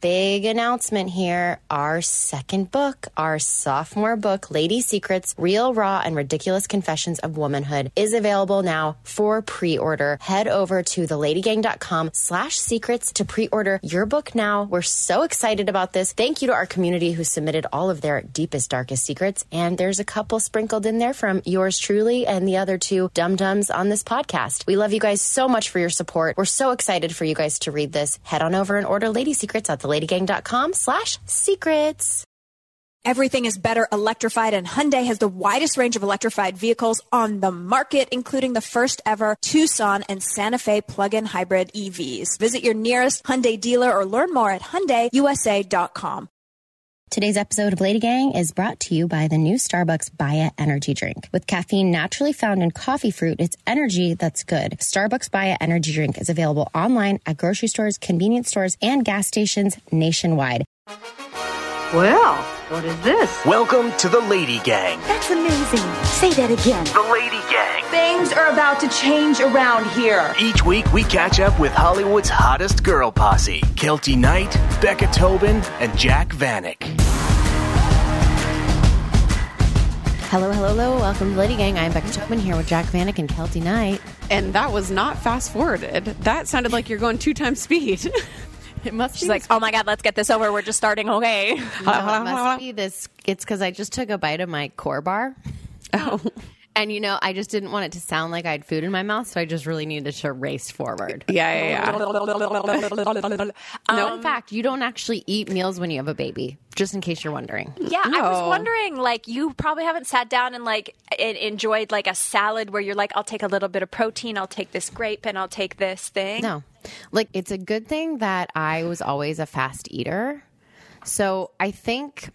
Big announcement here. Our second book, our sophomore book, Lady Secrets, Real, Raw, and Ridiculous Confessions of Womanhood is available now for pre-order. Head over to theladygang.com slash secrets to pre-order your book now. We're so excited about this. Thank you to our community who submitted all of their deepest, darkest secrets. And there's a couple sprinkled in there from yours truly and the other two dum-dums on this podcast. We love you guys so much for your support. We're so excited for you guys to read this. Head on over and order Lady Secrets at the theladygang.com slash secrets. Everything is better electrified, and Hyundai has the widest range of electrified vehicles on the market, including the first ever Tucson and Santa Fe plug-in hybrid EVs. Visit your nearest Hyundai dealer or learn more at HyundaiUSA.com. Today's episode of Lady Gang is brought to you by the new Starbucks Baya Energy Drink. With caffeine naturally found in coffee fruit, it's energy that's good. Starbucks Baya Energy Drink is available online at grocery stores, convenience stores, and gas stations nationwide. Well, what is this? Welcome to the Lady Gang. That's amazing. Say that again. The Lady Gang. Things are about to change around here. Each week we catch up with Hollywood's hottest girl posse Keltie Knight, Becca Tobin, and Jac Vanek. Hello, hello, hello. Welcome to Lady Gang. I'm Becca Tobin here with Jac Vanek and Keltie Knight. And that was not fast forwarded. That sounded like you're going two times speed. It must She's like, oh my God, let's get this over. We're just starting. Okay. No, it must be this. It's because I just took a bite of my core bar. Oh. And you know, I just didn't want it to sound like I had food in my mouth, so I just really needed to race forward. Yeah, yeah, yeah. no, in um, fact, you don't actually eat meals when you have a baby, just in case you're wondering. Yeah, I was wondering, like, you probably haven't sat down and like en- enjoyed like a salad where you're like, I'll take a little bit of protein, I'll take this grape, and I'll take this thing. No. Like, it's a good thing that I was always a fast eater. So I think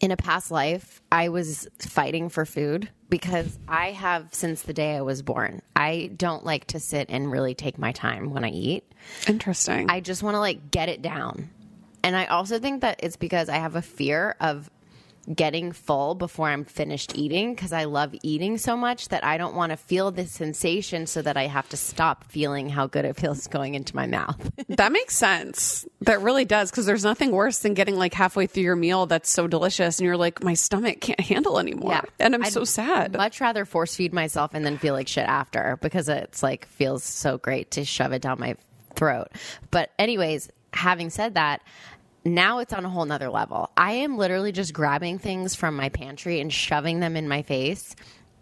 in a past life, I was fighting for food because I have since the day I was born. I don't like to sit and really take my time when I eat. Interesting. I just want to like get it down. And I also think that it's because I have a fear of getting full before I'm finished eating because I love eating so much that I don't want to feel the sensation so that I have to stop feeling how good it feels going into my mouth. that makes sense. That really does because there's nothing worse than getting like halfway through your meal that's so delicious and you're like, my stomach can't handle anymore. Yeah. And I'm I'd so sad. Much rather force feed myself and then feel like shit after because it's like feels so great to shove it down my throat. But anyways, having said that, now it's on a whole nother level. I am literally just grabbing things from my pantry and shoving them in my face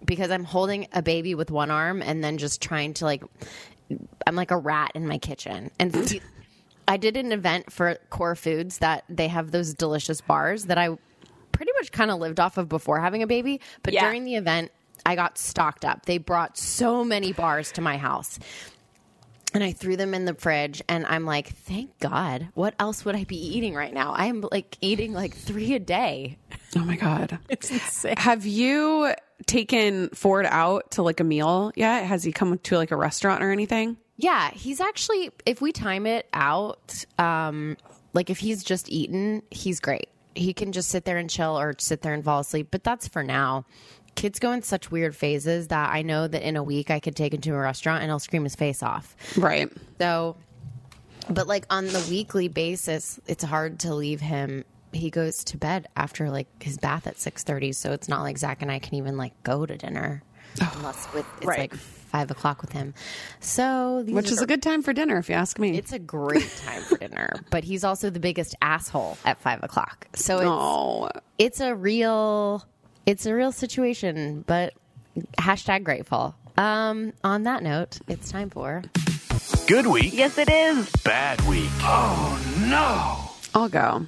because I'm holding a baby with one arm and then just trying to like I'm like a rat in my kitchen. And I did an event for Core Foods that they have those delicious bars that I pretty much kind of lived off of before having a baby. But Yeah. during the event, I got stocked up. They brought so many bars to my house. And I threw them in the fridge, and I'm like, thank God. What else would I be eating right now? I'm like eating like three a day. oh my God. It's insane. Have you taken Ford out to like a meal yet? Has he come to like a restaurant or anything? Yeah, he's actually, if we time it out, um, like if he's just eaten, he's great. He can just sit there and chill or sit there and fall asleep, but that's for now. Kids go in such weird phases that I know that in a week I could take him to a restaurant and I'll scream his face off. Right. So, but like on the weekly basis, it's hard to leave him. He goes to bed after like his bath at six thirty, so it's not like Zach and I can even like go to dinner unless with it's Right. like five o'clock with him. So Which is the- a good time for dinner, if you ask me. it's a great time for dinner, but he's also the biggest asshole at five o'clock. So it's oh, it's a real it's a real situation. But hashtag grateful. Um, on that note, it's time for Good week, Yes, it is. bad week. Oh no. I'll go.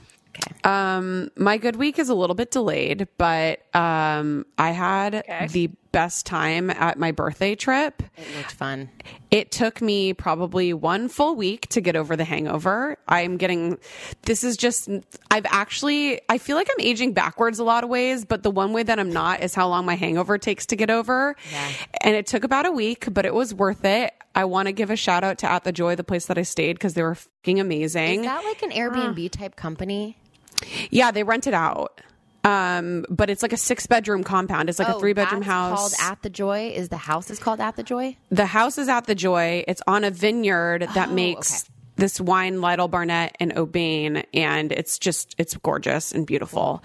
Okay. Um, my good week is a little bit delayed, but um, I had the best time at my birthday trip. It looked fun. It took me probably one full week to get over the hangover. I'm getting, this is just, I've actually, I feel like I'm aging backwards a lot of ways, but the one way that I'm not is how long my hangover takes to get over. Yeah. And it took about a week, but it was worth it. I want to give a shout out to At the Joy, the place that I stayed, because they were fucking amazing. Is that like an Airbnb type company? Yeah, they rent it out. Um, but it's like a six bedroom compound. It's like a three bedroom Oh, house. Called At the Joy. Is the house is called At the Joy? the house is at the Joy. It's on a vineyard that Oh, makes this wine Lytle Barnett and Aubain, and it's just it's gorgeous and beautiful.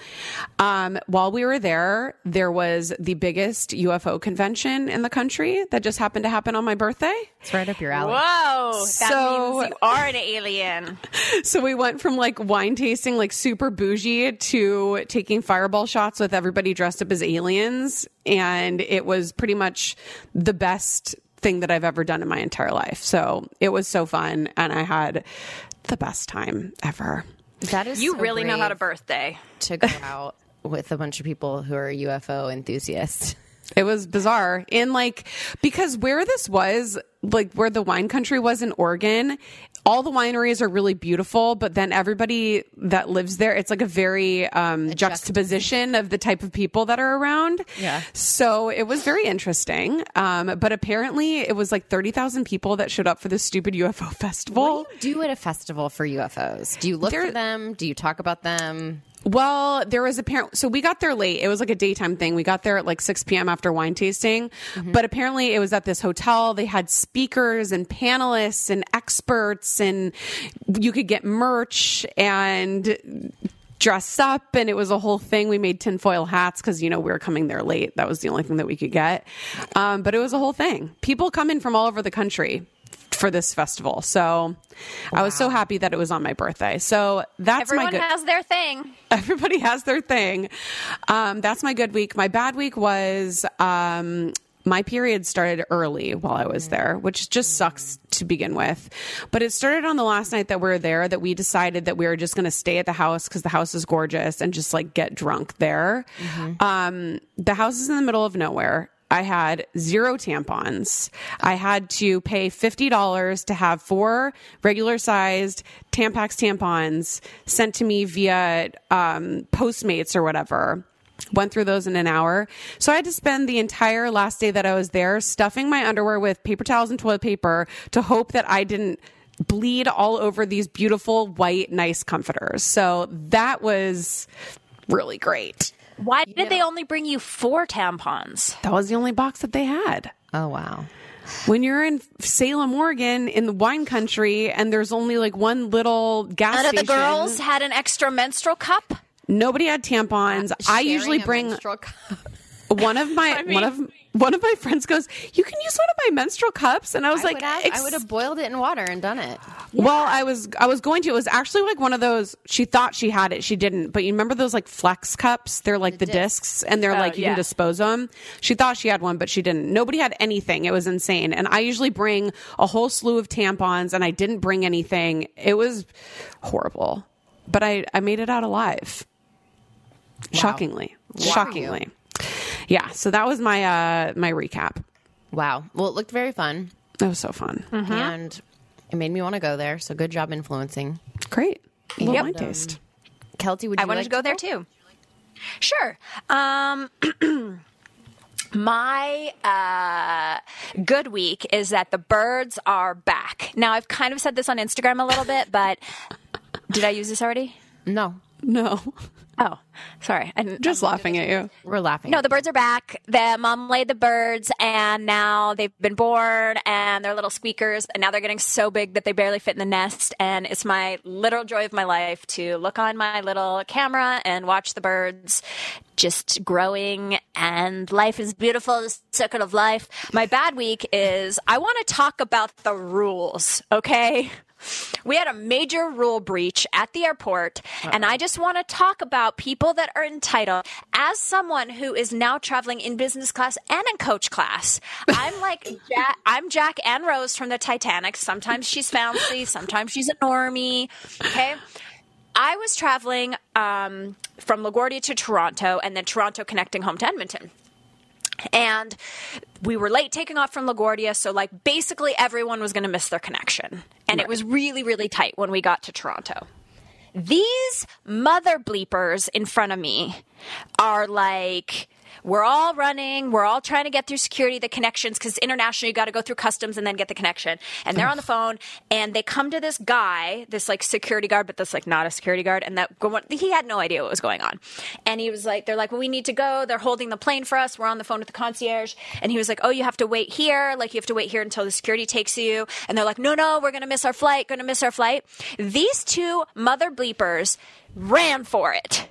Um, while we were there, there was the biggest UFO convention in the country that just happened to happen on my birthday. It's right up your alley. Whoa, that So- means you are an alien. So we went from like wine tasting, like super bougie, to taking fireball shots with everybody dressed up as aliens. And it was pretty much the best thing that I've ever done in my entire life. So it was so fun. And I had the best time ever. That is You so really know how to birthday. to go out with a bunch of people who are UFO enthusiasts. It was bizarre. And like, because where this was, like where the wine country was in Oregon, all the wineries are really beautiful, but then everybody that lives there, it's like a very um, juxtaposition of the type of people that are around. Yeah. So it was very interesting. Um, but apparently it was like 30,000 people that showed up for this stupid UFO festival. What do you do at a festival for UFOs? Do you look There- for them? Do you talk about them? Well, there was apparent. So we got there late. It was like a daytime thing. We got there at like 6 p.m. after wine tasting. But apparently, it was at this hotel. They had speakers and panelists and experts, and you could get merch and dress up. And it was a whole thing. We made tinfoil hats because, you know, we were coming there late. That was the only thing that we could get. Um, but it was a whole thing. People come in from all over the country for this festival. So I was so happy that it was on my birthday. So that's my Everyone good has their thing. everybody has their thing. Um, that's my good week. My bad week was um, my period started early while I was there, which just sucks to begin with. But it started on the last night that we were there that we decided that we were just going to stay at the house because the house is gorgeous and just like get drunk there. Um, the house is in the middle of nowhere. I had zero tampons. I had to pay $50 to have four regular sized Tampax tampons sent to me via um, Postmates or whatever. Went through those in an hour. So I had to spend the entire last day that I was there stuffing my underwear with paper towels and toilet paper to hope that I didn't bleed all over these beautiful white, nice comforters. So that was really great. Why did they only bring you four tampons? That was the only box that they had. Oh wow. When you're in Salem, Oregon, in the wine country, and there's only like one little gas None of the girls had an extra menstrual cup. nobody had tampons. I usually bring one of my one of one of my friends goes, "You can use one of my menstrual cups," and I was I like, would have, "Ex- I would have boiled it in water and done it. Well, I was I was going to. It was actually like one of those. She thought she had it, she didn't. But you remember those like flex cups? They're like the, discs, and they're like you yeah. can dispose them. She thought she had one, but she didn't. Nobody had anything. It was insane. And I usually bring a whole slew of tampons, and I didn't bring anything. It was horrible, but I I made it out alive. Shockingly, shockingly, yeah. So that was my uh my recap. Wow. Well, it looked very fun, It was so fun. and it made me want to go there. So good job influencing. Great. Little Yep. wine taste. Keltie, would you I wanted like to go there too. Sure. Um, my uh, good week is that the birds are back. Now, I've kind of said this on Instagram a little bit, but did I use this already? No, No, Oh, sorry. I didn't- just laughing at you. we're laughing. No, the birds are back. The mom laid the birds, and now they've been born, and they're little squeakers, and now they're getting so big that they barely fit in the nest. And it's my literal joy of my life to look on my little camera and watch the birds just growing. And life is beautiful, the circle of life. My bad week is I want to talk about the rules, okay? We had a major rule breach at the airport, and I just want to talk about people that are entitled. As someone who is now traveling in business class and in coach class, I'm like Jack, I'm Jack and Rose from the Titanic. Sometimes she's fancy, sometimes she's a normie. Okay. I was traveling um, from LaGuardia to Toronto, and then Toronto connecting home to Edmonton. And we were late taking off from LaGuardia, so like basically everyone was going to miss their connection. And it was really, really tight when we got to Toronto. These mother bleepers in front of me are like we're all running. We're all trying to get through security, the connections, because internationally you got to go through customs and then get the connection. And they're on the phone and they come to this guy, this like security guard, but that's like not a security guard. And that he had no idea what was going on. And he was like, they're like, well, we need to go. They're holding the plane for us. We're on the phone with the concierge. And he was like, oh, you have to wait here. Like you have to wait here until the security takes you. And they're like, no, no, we're going to miss our flight, going to miss our flight. These two mother bleepers ran for it.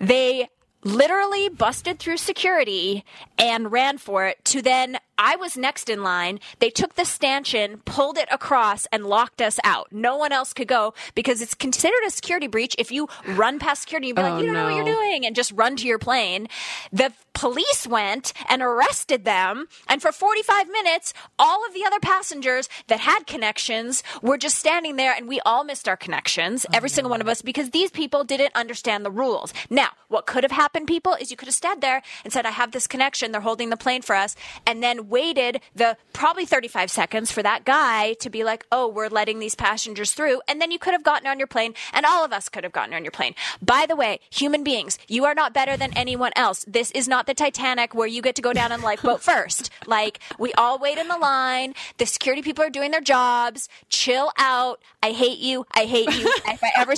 They literally busted through security and ran for it to then I was next in line. They took the stanchion, pulled it across, and locked us out. No one else could go because it's considered a security breach if you run past security and be Oh, like, you don't know what you're doing, and just run to your plane. The police went and arrested them, and for 45 minutes, all of the other passengers that had connections were just standing there, and we all missed our connections, oh, every single one of us, because these people didn't understand the rules. Now, what could have happened, people, is you could have stood there and said, I have this connection, they're holding the plane for us, and then waited the probably 35 seconds for that guy to be like, oh, we're letting these passengers through. And then you could have gotten on your plane, and all of us could have gotten on your plane. By the way, human beings, you are not better than anyone else. This is not the Titanic where you get to go down in the lifeboat first. Like, we all wait in the line. The security people are doing their jobs. Chill out. I hate you. I hate you. if I ever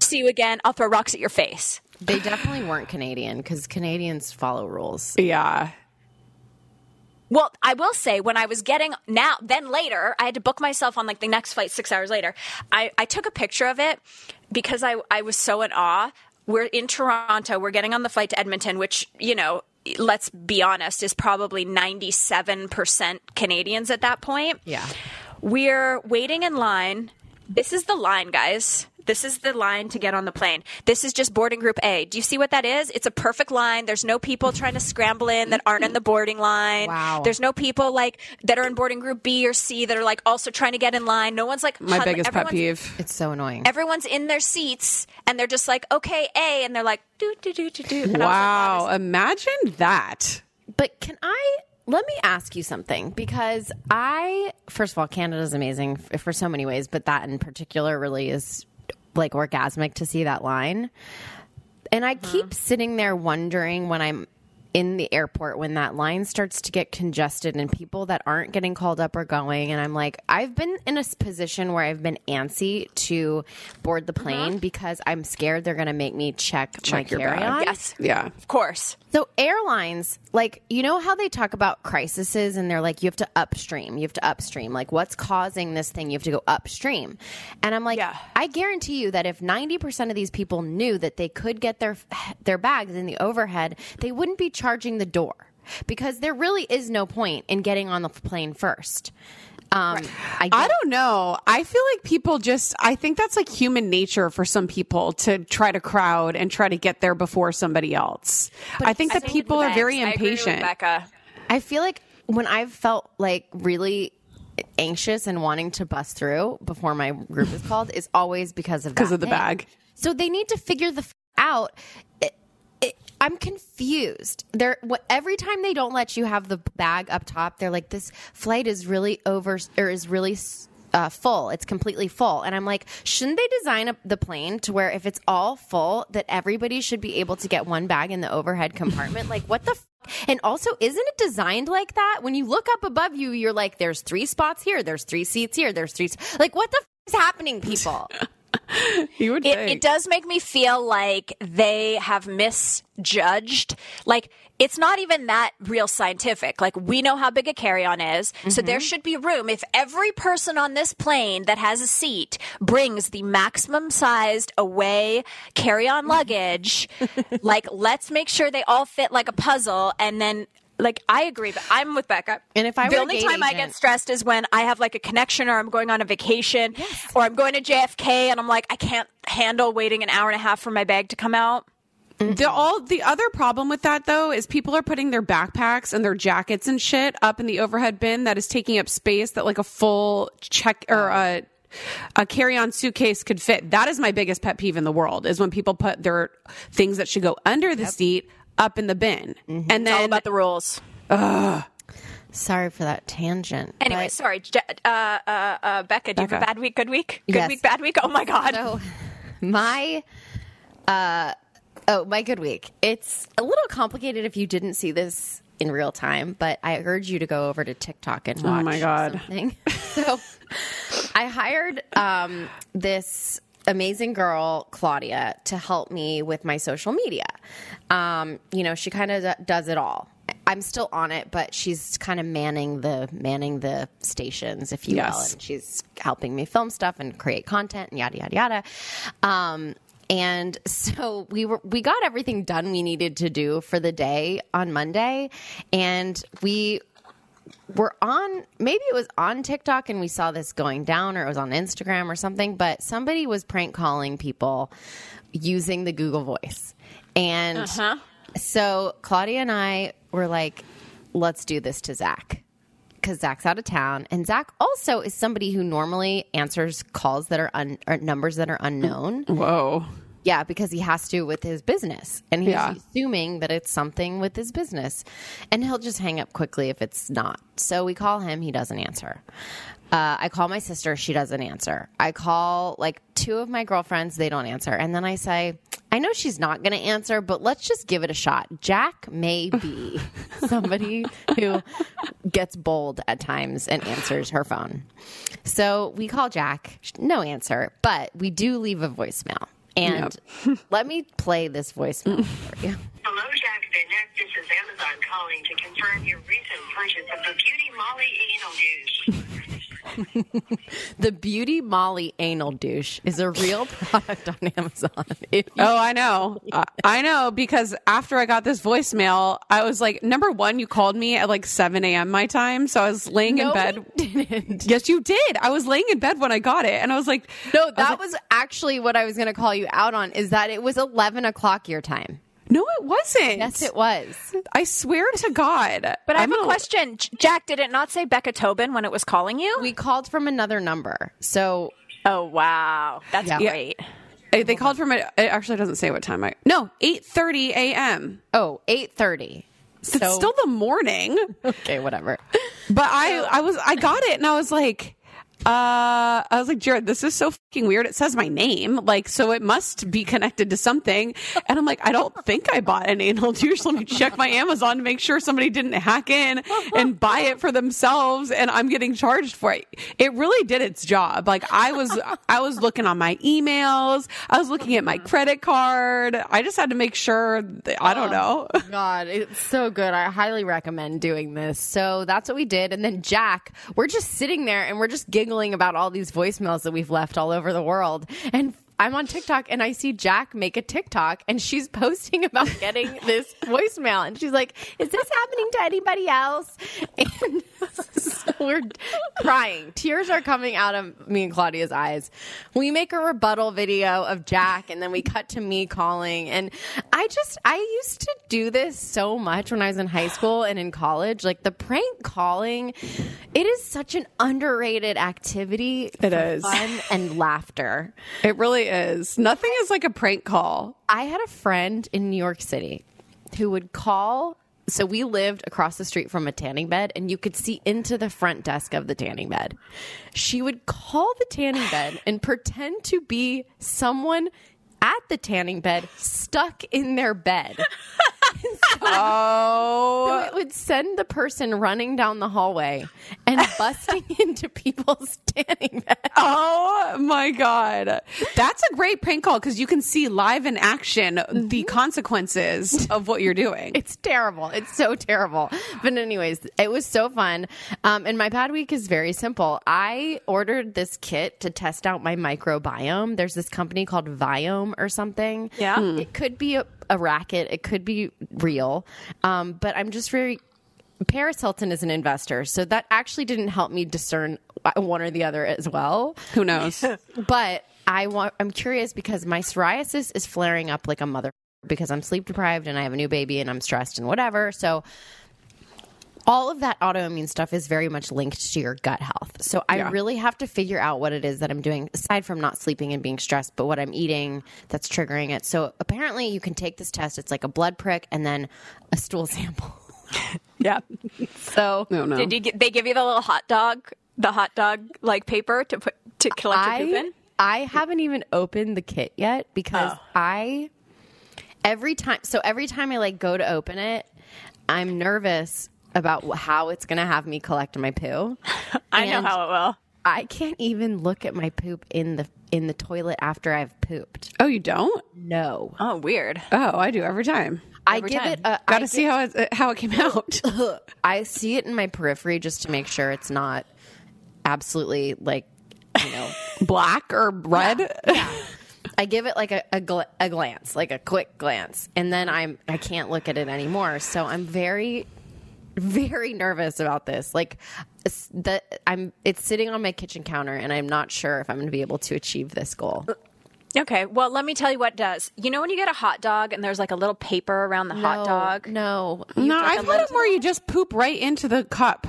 see you again, I'll throw rocks at your face. They definitely weren't Canadian because Canadians follow rules. Yeah. Well, I will say when I was getting now, then later, I had to book myself on like the next flight six hours later. I, I took a picture of it because I, I was so in awe. We're in Toronto. We're getting on the flight to Edmonton, which, you know, let's be honest, is probably 97% Canadians at that point. Yeah. We're waiting in line. This is the line, guys. This is the line to get on the plane. This is just boarding group A. Do you see what that is? It's a perfect line. There's no people trying to scramble in that aren't in the boarding line. Wow. There's no people like that are in boarding group B or C that are like also trying to get in line. No one's like My huddling- biggest pet peeve. It's so annoying. Everyone's in their seats and they're just like, okay, A, and they're like, do do do do do. And I was like, Wow. Imagine that. But can I let me ask you something because I first of all Canada's amazing for so many ways, but that in particular really is like orgasmic to see that line. And I keep uh-huh. sitting there wondering when I'm in the airport when that line starts to get congested and people that aren't getting called up are going and I'm like I've been in a position where I've been antsy to board the mm-hmm. plane because I'm scared they're going to make me check, Check my your bag. carry-on. yes, Yeah. of course. So airlines, like you know how they talk about crises and they're like you have to upstream, you have to upstream. Like what's causing this thing? You have to go upstream. And I'm like Yeah. I guarantee you that if 90% of these people knew that they could get their their bags in the overhead, they wouldn't be charging the door. Because there really is no point in getting on the plane first. Um, I, I don't know. I feel like people just, I think that's like human nature for some people to try to crowd and try to get there before somebody else. I think that people are very bags, I agree with impatient. Becca. I feel like when I've felt like really anxious and wanting to bust through before my group is called is always because of Because of the thing. bag. So they need to figure the f- out. I'm confused. They're what every time they don't let you have the bag up top, they're like, "This flight is really over or is really." Uh, full. It's completely full, and I'm like, shouldn't they design up the plane to where if it's all full, that everybody should be able to get one bag in the overhead compartment? like, what the? F- and also, isn't it designed like that? When you look up above you, you're like, there's three spots here, there's three seats here, there's three. Like, what the f- is happening, people? You would It, it does make me feel like they have misjudged. Like, it's not even that real scientific. Like, we know how big a carry on is, so there mm-hmm. should be room. If every person on this plane that has a seat brings the maximum sized away carry on luggage, like, let's make sure they all fit like a puzzle and then. Like I agree, but I'm with Becca. And if I the only time I get stressed is when I have like a connection or I'm going on a vacation or I'm going to JFK and I'm like, I can't handle waiting an hour and a half for my bag to come out. The all the other problem with that though is people are putting their backpacks and their jackets and shit up in the overhead bin that is taking up space that like a full check or a a carry-on suitcase could fit. That is my biggest pet peeve in the world is when people put their things that should go under the seat up in the bin. And then All about the rules. Sorry for that tangent. Anyway, but- sorry, Je- uh, uh, uh, Becca. Do you have a bad week? Good week? Good Yes. week? Bad week? Oh my god! So my uh Oh, my good week. It's a little complicated if you didn't see this in real time, but I urge you to go over to TikTok and watch Oh my God. something. so I hired um, this amazing girl, Claudia, to help me with my social media. Um, you know, she kind of does it all. I'm still on it, but she's kind of manning the manning the stations, if you will, and she's helping me film stuff and create content and yada yada yada. Um, and so we were we got everything done we needed to do for the day on Monday, and we were on maybe it was on TikTok and we saw this going down or it was on Instagram or something, but somebody was prank calling people using the Google Voice. And uh-huh. so Claudia and I were like, let's do this to Zach. Because Zach's out of town, and Zach also is somebody who normally answers calls that are un- or numbers that are unknown. Whoa. Yeah, because he has to with his business. And he's Yeah. assuming that it's something with his business. And he'll just hang up quickly if it's not. So we call him, he doesn't answer. Uh, I call my sister, she doesn't answer. I call like two of my girlfriends, they don't answer. And then I say, I know she's not going to answer, but let's just give it a shot. Jac may be somebody who gets bold at times and answers her phone. So we call Jac, no answer, but we do leave a voicemail. And let me play this voicemail for you. Hello, Jack Bennett. This is Amazon calling to confirm your recent purchase of the Beauty Molly anal douche. The Beauty Molly Anal Douche is a real product on Amazon. You- Oh, I know. I I know because after I got this voicemail, I was like, number one, you called me at like 7 a.m. my time. So I was laying in bed. didn't. Yes, you did. I was laying in bed when I got it. And I was like, No, that was actually what I was going to call you out on. Is that it was eleven o'clock your time? No, it wasn't. Yes, it was. I swear to God. But I have I'm a question. J- Jac, did it not say Becca Tobin when it was calling you? We called from another number, so oh, wow. That's Yeah. great. Uh, They called from it. It actually doesn't say what time I. No, 8:30 a.m. oh, eight thirty. It's So still the morning. okay, whatever. But I, I was, I got it, and I was like, uh, I was like, Jared, this is so fucking weird. It says my name, like, so it must be connected to something. And I'm like, I don't think I bought an anal douche. Let me check my Amazon to make sure somebody didn't hack in and buy it for themselves, and I'm getting charged for it. It really did its job. Like, I was, I was looking on my emails, I was looking at my credit card. I just had to make sure. That, I don't know. God, it's so good. I highly recommend doing this. So that's what we did. And then Jac, we're just sitting there and we're just giggling about all these voicemails that we've left all over the world. And I'm on TikTok and I see Jac make a TikTok and she's posting about getting this voicemail. And she's like, Is this happening to anybody else? And so we're crying. Tears are coming out of me and Claudia's eyes. We make a rebuttal video of Jac and then we cut to me calling. And I just, I used to do this so much when I was in high school and in college. Like the prank calling, it is such an underrated activity. It is. Fun and laughter. It really is. Nothing is like a prank call. I had a friend in New York City who would call. So we lived across the street from a tanning bed, and you could see into the front desk of the tanning bed. She would call the tanning bed and pretend to be someone at the tanning bed stuck in their bed. Oh. So it would send the person running down the hallway and busting into people's tanning bed. Oh my god. That's a great prank call because you can see live in action the consequences of what you're doing. It's terrible. It's so terrible. But anyways, it was so fun. Um, and my bad week is very simple. I ordered this kit to test out my microbiome. There's this company called Viome or something. Yeah. It could be a, a racket. It could be real. Um, but I'm just very. Paris Hilton is an investor, so that actually didn't help me discern one or the other as well. Who knows? But I want I'm curious because my psoriasis is flaring up like a mother because I'm sleep deprived and I have a new baby and I'm stressed and whatever. So all of that autoimmune stuff is very much linked to your gut health. So I Yeah. really have to figure out what it is that I'm doing aside from not sleeping and being stressed, but what I'm eating that's triggering it. So apparently you can take this test. It's like a blood prick and then a stool sample. Yeah. So No, no. Did you get, they give you the little hot dog, the hot dog like paper to put to collect your poop I, in? I haven't even opened the kit yet because Oh. I every time so every time I like go to open it, I'm nervous about how it's going to have me collect my poo. I know how it will. I can't even look at my poop in the in the toilet after I've pooped. Oh, you don't? No. Oh, weird. Oh, I do every time. I Every give time. it a Got to see how it, uh, how it came out. I see it in my periphery just to make sure it's not absolutely like, you know, Black or red? Yeah. I give it like a, a, gl- a glance, like a quick glance, and then I'm I can't look at it anymore. So I'm very, very nervous about this. Like it's- the I'm it's sitting on my kitchen counter, and I'm not sure if I'm going to be able to achieve this goal. Okay, well, let me tell you what it does. You know when you get a hot dog and there's like a little paper around the hot dog? no, No, like a I've had little- it where you just poop right into the cup.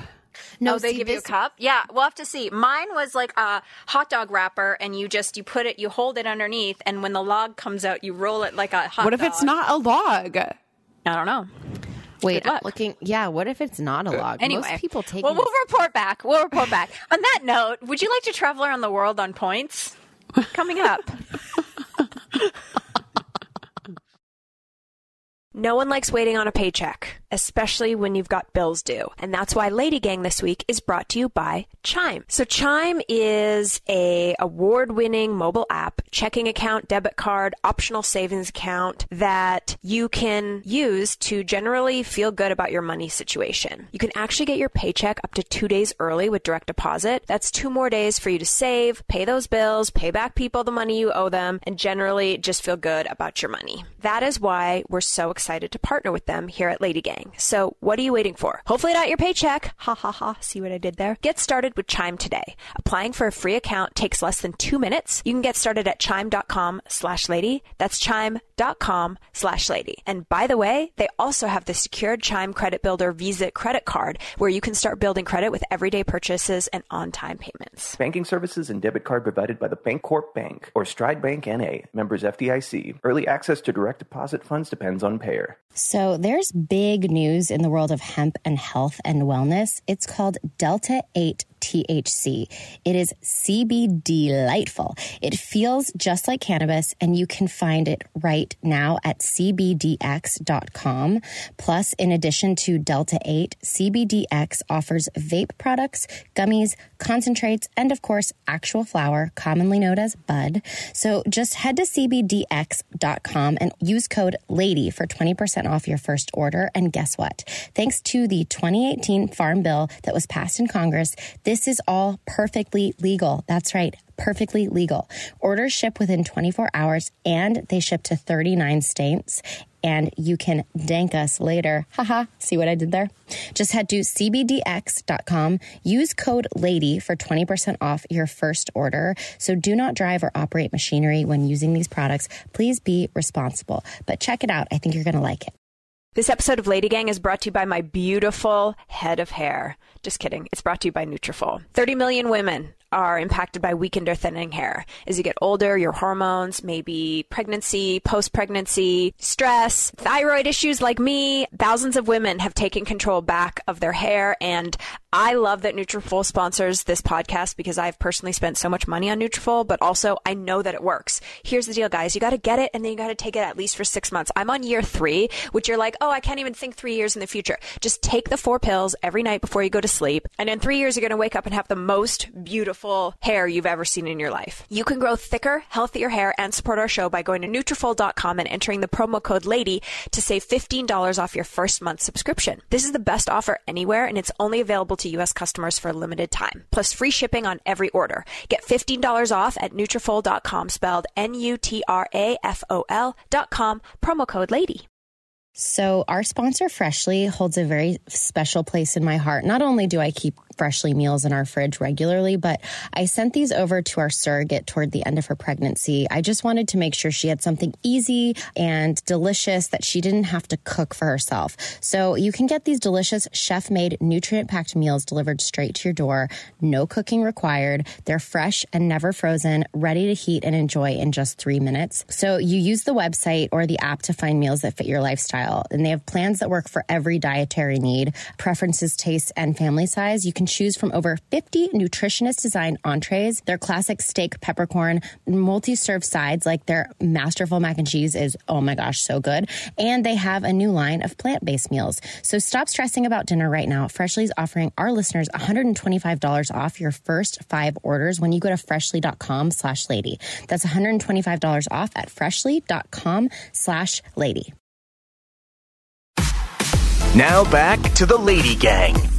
no. oh, they see, give you a cup? Yeah, we'll have to see. Mine was like a hot dog wrapper, and you just you put it, you hold it underneath, and when the log comes out, you roll it like a hot. Dog. What if it's not a log? I don't know. Wait, Good. I'm looking. Yeah, what if it's not a log? Anyway, Most people take. Well, we'll report back. We'll report back. On that note, would you like to travel around the world on points? Coming up. No one likes waiting on a paycheck, especially when you've got bills due. And that's why Lady Gang this week is brought to you by Chime. So Chime is a award-winning mobile app, checking account, debit card, optional savings account that you can use to generally feel good about your money situation. You can actually get your paycheck up to 2 days early with direct deposit. That's 2 more days for you to save, pay those bills, pay back people the money you owe them, and generally just feel good about your money. That is why we're so excited to partner with them here at Lady Gang. So what are you waiting for? Hopefully not your paycheck. Ha ha ha. See what I did there? Get started with Chime today. Applying for a free account takes less than two minutes. You can get started at chime.com slash lady. That's chime.com slash lady. And by the way, they also have the secured Chime Credit Builder Visa credit card where you can start building credit with everyday purchases and on-time payments. Banking services and debit card provided by the Bancorp Bank or Stride Bank NA, members FDIC. Early access to direct deposit funds depends on payer. So there's big news in the world of hemp and health and wellness. It's called Delta 8 THC. It is CBD delightful. It feels just like cannabis and you can find it right now at cbdx.com. Plus, in addition to Delta 8, CBDX offers vape products, gummies, concentrates, and of course, actual flower, commonly known as bud. So just head to cbdx.com and use code LADY for 20% off your first order. And guess what? Thanks to the 2018 Farm Bill that was passed in Congress, this is all perfectly legal. That's right. Perfectly legal. Orders ship within 24 hours and they ship to 39 states and you can dank us later. Haha, see what I did there? Just head to cbdx.com, use code LADY for 20% off your first order. So do not drive or operate machinery when using these products. Please be responsible. But check it out. I think you're going to like it. This episode of Lady Gang is brought to you by my beautiful head of hair. Just kidding. It's brought to you by Nutrafol. 30 million women are impacted by weakened or thinning hair. As you get older, your hormones, maybe pregnancy, post-pregnancy, stress, thyroid issues like me, thousands of women have taken control back of their hair and I love that Nutrafol sponsors this podcast because I've personally spent so much money on Nutrafol, but also I know that it works. Here's the deal, guys. You got to get it and then you got to take it at least for six months. I'm on year three, which you're like, oh, I can't even think three years in the future. Just take the four pills every night before you go to sleep. And in three years, you're going to wake up and have the most beautiful hair you've ever seen in your life. You can grow thicker, healthier hair and support our show by going to Nutrafol.com and entering the promo code LADY to save $15 off your first month subscription. This is the best offer anywhere and it's only available to U.S. customers for a limited time, plus free shipping on every order. Get $15 off at Nutrafol.com, spelled N-U-T-R-A-F-O-L dot com, promo code LADY. So, our sponsor, Freshly, holds a very special place in my heart. Not only do I keep Freshly meals in our fridge regularly, but I sent these over to our surrogate toward the end of her pregnancy. I just wanted to make sure she had something easy and delicious that she didn't have to cook for herself. So, you can get these delicious chef made, nutrient packed meals delivered straight to your door. No cooking required. They're fresh and never frozen, ready to heat and enjoy in just three minutes. So, you use the website or the app to find meals that fit your lifestyle. Lifestyle. And they have plans that work for every dietary need, preferences, tastes, and family size. You can choose from over 50 nutritionist designed entrees, their classic steak, peppercorn, multi serve sides like their masterful mac and cheese is, oh my gosh, so good. And they have a new line of plant based meals. So stop stressing about dinner right now. Freshly is offering our listeners $125 off your first five orders when you go to freshly.com slash lady. That's $125 off at freshly.com slash lady. Now back to the Lady Gang.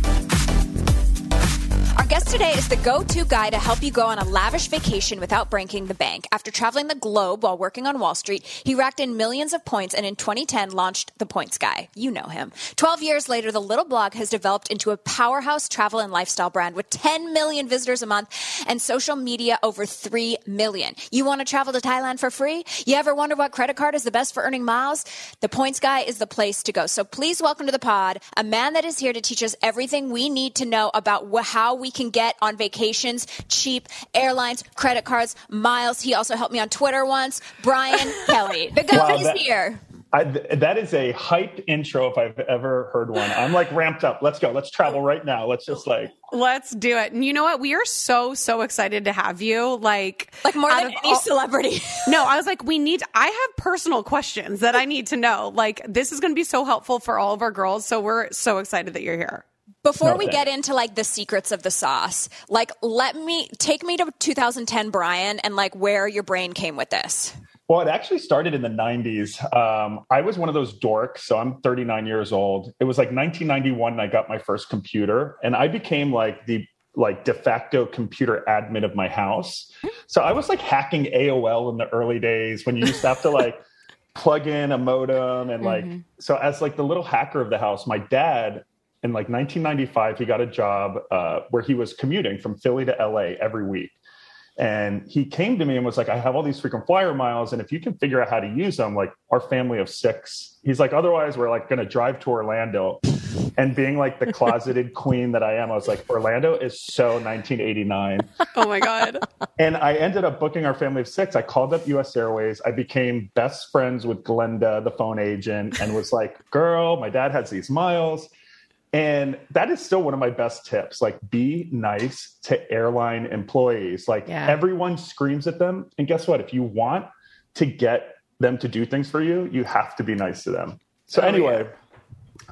Our guest today is the go to guy to help you go on a lavish vacation without breaking the bank. After traveling the globe while working on Wall Street, he racked in millions of points and in 2010 launched The Points Guy. You know him. 12 years later, the little blog has developed into a powerhouse travel and lifestyle brand with 10 million visitors a month and social media over 3 million. You want to travel to Thailand for free? You ever wonder what credit card is the best for earning miles? The Points Guy is the place to go. So please welcome to the pod a man that is here to teach us everything we need to know about how we can get on vacations, cheap airlines, credit cards, miles. He also helped me on Twitter once. Brian Kelly. The guy Wow, is that- here. I, that is a hyped intro if I've ever heard one. I'm like ramped up. Let's go. Let's travel right now. Let's just like Let's do it. And you know what? We are so so excited to have you. Like Like more than of any all- celebrity. No, I was like, we need. I have personal questions that I need to know. Like, this is going to be so helpful for all of our girls. So we're so excited that you're here. Before No, we get into like the secrets of the sauce, like let me take me to 2010 Brian and like where your brain came with this. Well, it actually started in the 90s. Um, I was one of those dorks. So I'm 39 years old. It was like 1991 and I got my first computer and I became like the like de facto computer admin of my house. So I was like hacking AOL in the early days when you used to have to like plug in a modem and like so as like the little hacker of the house, my dad in like 1995 he got a job uh, where he was commuting from Philly to LA every week. And he came to me and was like, I have all these frequent flyer miles. And if you can figure out how to use them, like our family of six, he's like, otherwise, we're like going to drive to Orlando. And being like the closeted queen that I am, I was like, Orlando is so 1989. Oh my god. And I ended up booking our family of six. I called up US Airways. I became best friends with Glenda, the phone agent, and was like, girl, my dad has these miles. And that is still one of my best tips. Like, be nice to airline employees. Like, Yeah. everyone screams at them. And guess what? If you want to get them to do things for you, you have to be nice to them. So, Oh, anyway,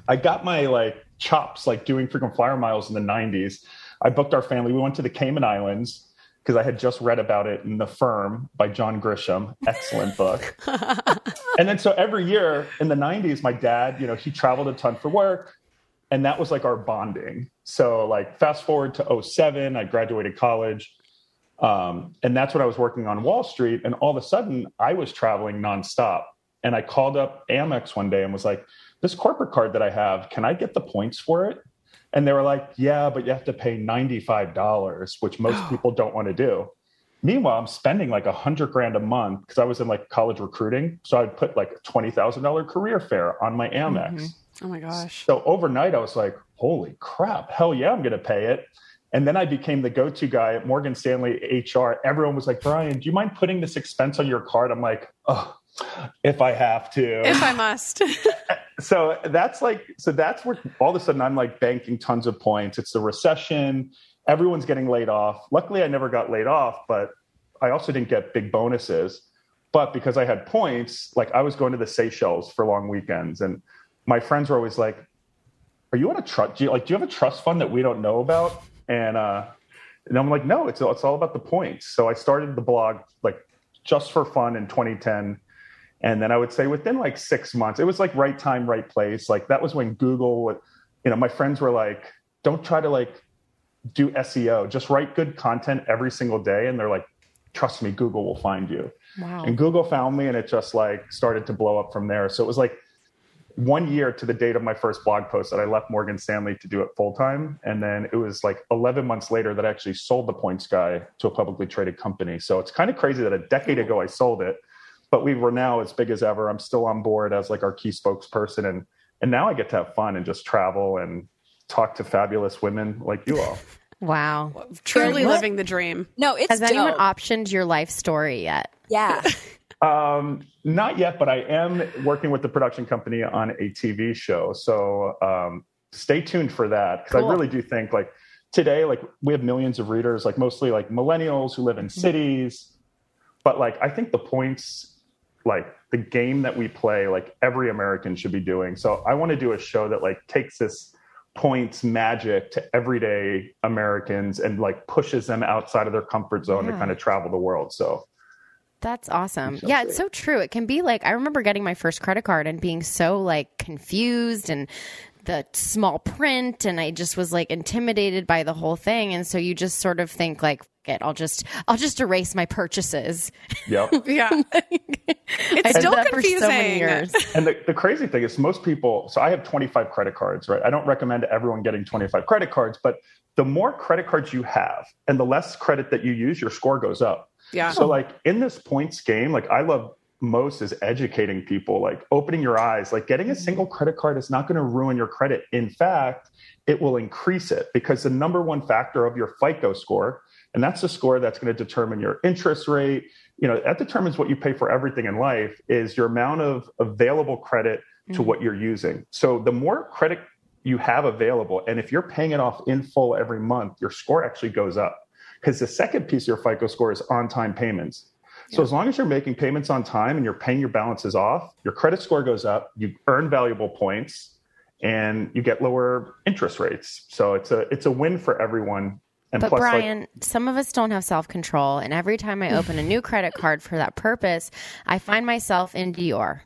I got my like chops like doing frequent flyer miles in the 90s. I booked our family. We went to the Cayman Islands because I had just read about it in The Firm by John Grisham. Excellent book. and then so every year in the 90s, my dad, you know, he traveled a ton for work. And that was like our bonding. So like fast forward to 07, I graduated college. Um, and that's when I was working on Wall Street. And all of a sudden I was traveling nonstop. And I called up Amex one day and was like, this corporate card that I have, can I get the points for it? And they were like, yeah, but you have to pay $95, which most people don't want to do. Meanwhile, I'm spending like a hundred grand a month because I was in like college recruiting. So I'd put like a $20,000 career fair on my Amex. Oh my gosh. So overnight, I was like, holy crap, hell yeah, I'm going to pay it. And then I became the go to guy at Morgan Stanley HR. Everyone was like, Brian, do you mind putting this expense on your card? I'm like, oh, if I have to. If I must. so that's like, so that's where all of a sudden I'm like banking tons of points. It's the recession. Everyone's getting laid off. Luckily, I never got laid off, but I also didn't get big bonuses. But because I had points, like I was going to the Seychelles for long weekends, and my friends were always like, "Are you on a trust? Do you, like, do you have a trust fund that we don't know about?" And uh, and I'm like, "No, it's it's all about the points." So I started the blog like just for fun in 2010, and then I would say within like six months, it was like right time, right place. Like that was when Google, would, you know, my friends were like, "Don't try to like do SEO. Just write good content every single day." And they're like, "Trust me, Google will find you." Wow. And Google found me, and it just like started to blow up from there. So it was like one year to the date of my first blog post that I left Morgan Stanley to do it full time. And then it was like 11 months later that I actually sold the Points Guy to a publicly traded company. So it's kind of crazy that a decade ago I sold it, but we were now as big as ever. I'm still on board as like our key spokesperson. And, and now I get to have fun and just travel and talk to fabulous women like you all. Wow. Truly What? living the dream. No, it's Has anyone optioned your life story yet? Yeah. Um, not yet, but I am working with the production company on a TV show. So um, stay tuned for that because Cool. I really do think like today, like we have millions of readers, like mostly like millennials who live in cities. But like I think the points, like the game that we play, like every American should be doing. So I want to do a show that like takes this points magic to everyday Americans and like pushes them outside of their comfort zone to kind of travel the world. So That's awesome. shall Yeah, see. it's so true. It can be like I remember getting my first credit card and being so like confused and the small print and I just was like intimidated by the whole thing and so you just sort of think like "Fuck it, I'll just I'll just erase my purchases. Yep. Yeah. it's I still that for confusing. so years. and the, the crazy thing is most people so i have 25 credit cards right i don't recommend everyone getting 25 credit cards but the more credit cards you have and the less credit that you use your score goes up Yeah. so like in this points game like i love most is educating people like opening your eyes. Like getting a mm-hmm. single credit card is not going to ruin your credit. In fact it will increase it because the number one factor of your fico score and that's the score that's going to determine your interest rate you know that determines what you pay for everything in life is your amount of available credit to mm-hmm. what you're using. So the more credit you have available and if you're paying it off in full every month your score actually goes up because the second piece of your fico score is on time payments so as long as you're making payments on time and you're paying your balances off your credit score goes up you earn valuable points and you get lower interest rates so it's a it's a win for everyone and But plus like Brian, some of us don't have self control, and every time I open a new credit card for that purpose, I find myself in Dior.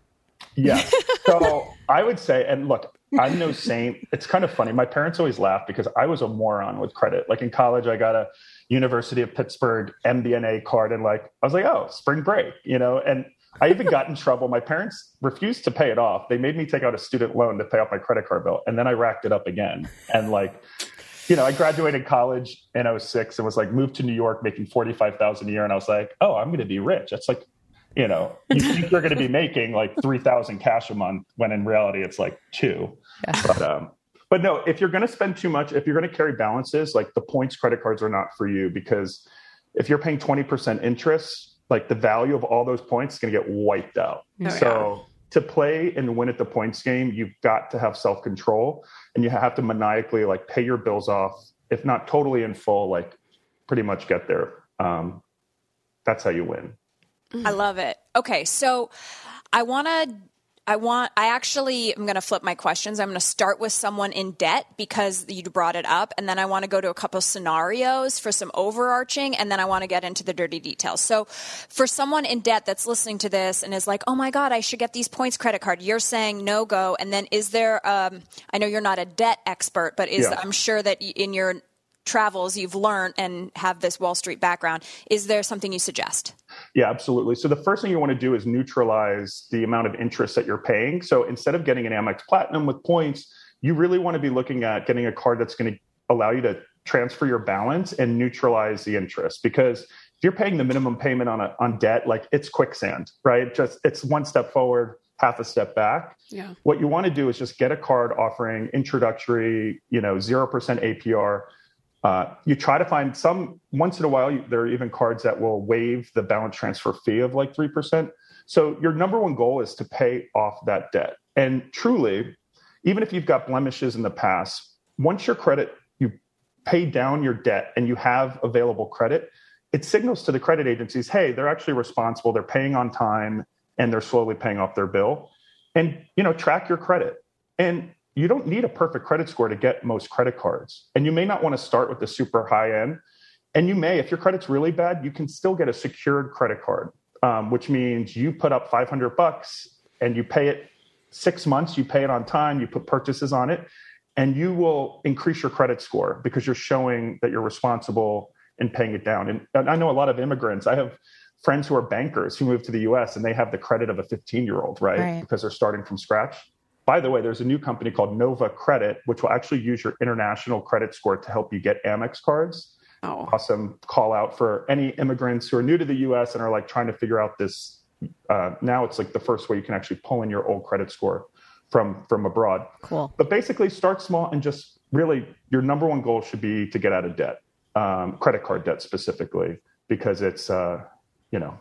Yes. So I would say, and look, I'm no saint. It's kind of funny. My parents always laugh because I was a moron with credit. Like in college, I got a University of Pittsburgh MBNA card, and like I was like, oh, spring break, you know. And I even got in trouble. My parents refused to pay it off. They made me take out a student loan to pay off my credit card bill, and then I racked it up again. And like, you know, I graduated college in 06 and was like moved to New York making 45,000 a year. And I was like, oh, I'm going to be rich. That's like, you know, you think you're going to be making like 3,000 cash a month when in reality it's like two. But, um, but no, if you're going to spend too much, if you're going to carry balances, like the points credit cards are not for you because if you're paying 20% interest, like the value of all those points is going to get wiped out. Oh, so to play and win at the points game, you've got to have self control and you have to maniacally like pay your bills off, if not totally in full, like pretty much get there. Um, that's how you win. I love it. Okay, so I want to. I want. I actually am going to flip my questions. I'm going to start with someone in debt because you brought it up, and then I want to go to a couple scenarios for some overarching, and then I want to get into the dirty details. So, for someone in debt that's listening to this and is like, "Oh my God, I should get these points credit card," you're saying no go, and then is there? Um, I know you're not a debt expert, but is Yeah. I'm sure that in your travels you've learned and have this Wall Street background. Is there something you suggest? Yeah, absolutely. So the first thing you want to do is neutralize the amount of interest that you're paying. So instead of getting an Amex Platinum with points, you really want to be looking at getting a card that's going to allow you to transfer your balance and neutralize the interest because if you're paying the minimum payment on a, on debt like it's quicksand right just it's one step forward half a step back Yeah. what you want to do is just get a card offering introductory you know 0% apr uh, you try to find some once in a while you, there are even cards that will waive the balance transfer fee of like 3% so your number one goal is to pay off that debt. And truly even if you've got blemishes in the past once your credit you pay down your debt and you have available credit it signals to the credit agencies hey they're actually responsible. They're paying on time and they're slowly paying off their bill. And you know track your credit. And you don't need a perfect credit score to get most credit cards and you may not want to start with the super high end and you may if your credit's really bad you can still get a secured credit card um, which means you put up 500 bucks and you pay it six months you pay it on time you put purchases on it and you will increase your credit score because you're showing that you're responsible in paying it down and, and i know a lot of immigrants i have friends who are bankers who moved to the us and they have the credit of a 15 year old right? Right. because they're starting from scratch by the way, there's a new company called Nova Credit, which will actually use your international credit score to help you get Amex cards. Oh. Awesome call out for any immigrants who are new to the US and are like trying to figure out this. Uh, now it's like the first way you can actually pull in your old credit score from from abroad. Cool. But basically, start small and just really your number one goal should be to get out of debt, um, credit card debt specifically, because it's uh, you know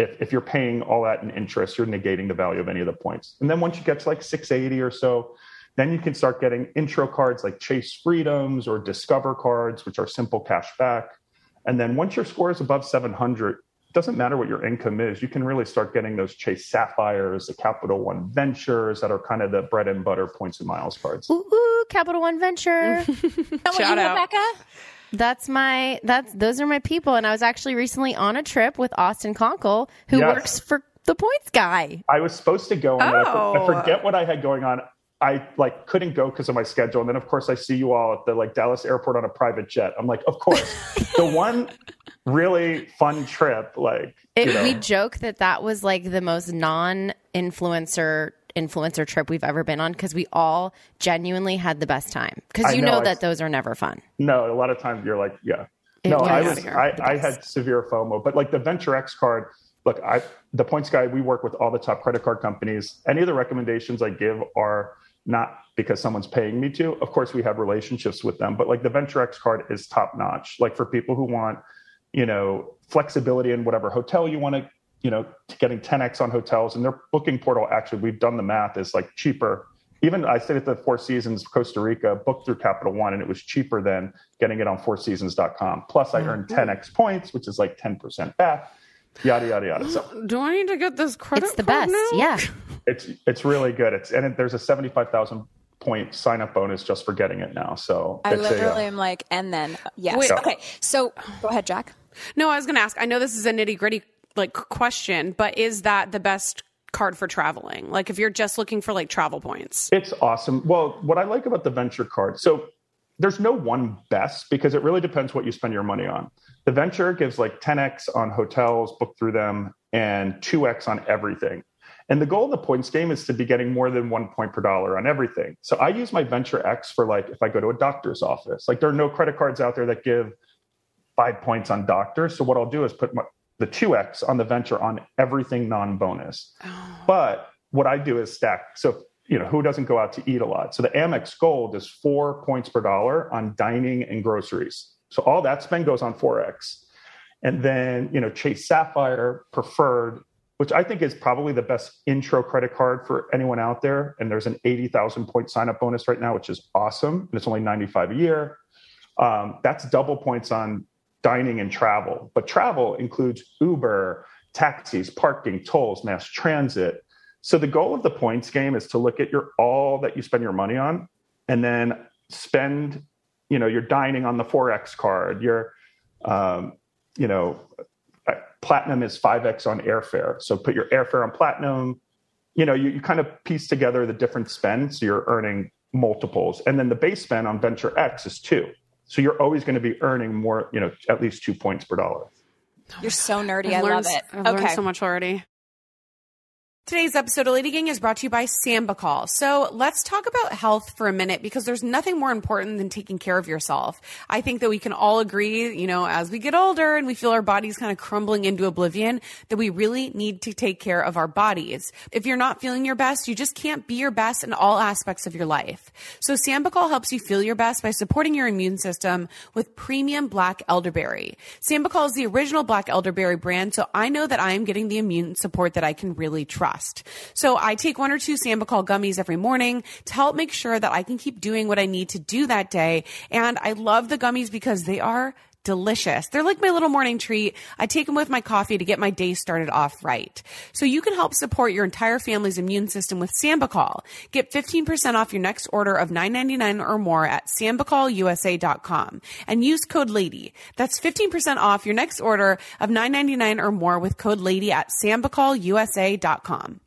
if, if you're paying all that in interest, you're negating the value of any of the points. And then once you get to like 680 or so, then you can start getting intro cards like Chase Freedoms or Discover cards, which are simple cash back. And then once your score is above 700, it doesn't matter what your income is, you can really start getting those Chase Sapphires, the Capital One Ventures that are kind of the bread and butter points and miles cards. Ooh, ooh Capital One Venture. Shout out. Rebecca? That's my that's those are my people, and I was actually recently on a trip with Austin Conkle, who Yes. works for the points guy. I was supposed to go, and I Oh. I forget what I had going on. I like couldn't go because of my schedule, and then of course I see you all at the like Dallas airport on a private jet. I'm like, of course, the one really fun trip, like It, you know, We joke that that was like the most non-influencer influencer trip we've ever been on because we all genuinely had the best time. Because you know, know, I- that those are never fun. no, a lot of times you're like, yeah, It no, I was. I, I had severe FOMO, but like the Venture X card. Look, I the points guy. We work with all the top credit card companies. Any of the recommendations I give are not because someone's paying me to. Of course, we have relationships with them, but like the Venture X card is top notch. Like for people who want, you know, flexibility in whatever hotel you want to, you know, getting 10x on hotels and their booking portal. Actually, we've done the math is like cheaper. Even I stayed at the Four Seasons Costa Rica, booked through Capital One, and it was cheaper than getting it on FourSeasons.com. Plus, I earned 10x points, which is like 10% back. Yada yada yada. So Do I need to get this credit? It's the card best. now? Yeah. it's it's really good. It's and it, there's a seventy five thousand point sign up bonus just for getting it now. So I literally a, uh, am like, and then yes. Wait. okay, so go ahead, Jac. No, I was going to ask. I know this is a nitty gritty like question, but is that the best card for traveling? Like if you're just looking for like travel points. it's awesome. Well, what I like about the venture card, so there's no one best because it really depends what you spend your money on. The venture gives like 10x on hotels, book through them, and 2x on everything. And the goal of the points game is to be getting more than one point per dollar on everything. So I use my Venture X for like if I go to a doctor's office. Like there are no credit cards out there that give five points on doctors. So what I'll do is put my, the 2x on the venture on everything non-bonus. But what I do is stack. So you know who doesn't go out to eat a lot. So the Amex Gold is four points per dollar on dining and groceries. So all that spend goes on 4x. And then, you know, Chase Sapphire preferred, which I think is probably the best intro credit card for anyone out there. And there's an 80,000 point sign up bonus right now, which is awesome. And it's only 95 a year. Um, that's double points on dining and travel. But travel includes Uber, taxis, parking, tolls, mass transit. So the goal of the points game is to look at your all that you spend your money on and then spend, you know, your dining on the 4X card, your um, you know, uh, platinum is 5x on airfare. So put your airfare on platinum. You know, you, you kind of piece together the different spends. So you're earning multiples. And then the base spend on Venture X is two. So you're always going to be earning more, you know, at least two points per dollar. You're so nerdy. I've I learned, love it. I've okay. learned so much already. Today's episode of Lady Gang is brought to you by Sambucol. So let's talk about health for a minute because there's nothing more important than taking care of yourself. I think that we can all agree, you know, as we get older and we feel our bodies kind of crumbling into oblivion, that we really need to take care of our bodies. If you're not feeling your best, you just can't be your best in all aspects of your life. So Sambucol helps you feel your best by supporting your immune system with premium black elderberry. Sambucol is the original black elderberry brand, so I know that I am getting the immune support that I can really trust. So I take one or two Sambucol gummies every morning to help make sure that I can keep doing what I need to do that day. And I love the gummies because they are delicious. They're like my little morning treat. I take them with my coffee to get my day started off right. So you can help support your entire family's immune system with Sambucol. Get 15% off your next order of $9.99 or more at sambucolusa.com and use code LADY. That's 15% off your next order of $9.99 or more with code LADY at sambucolusa.com.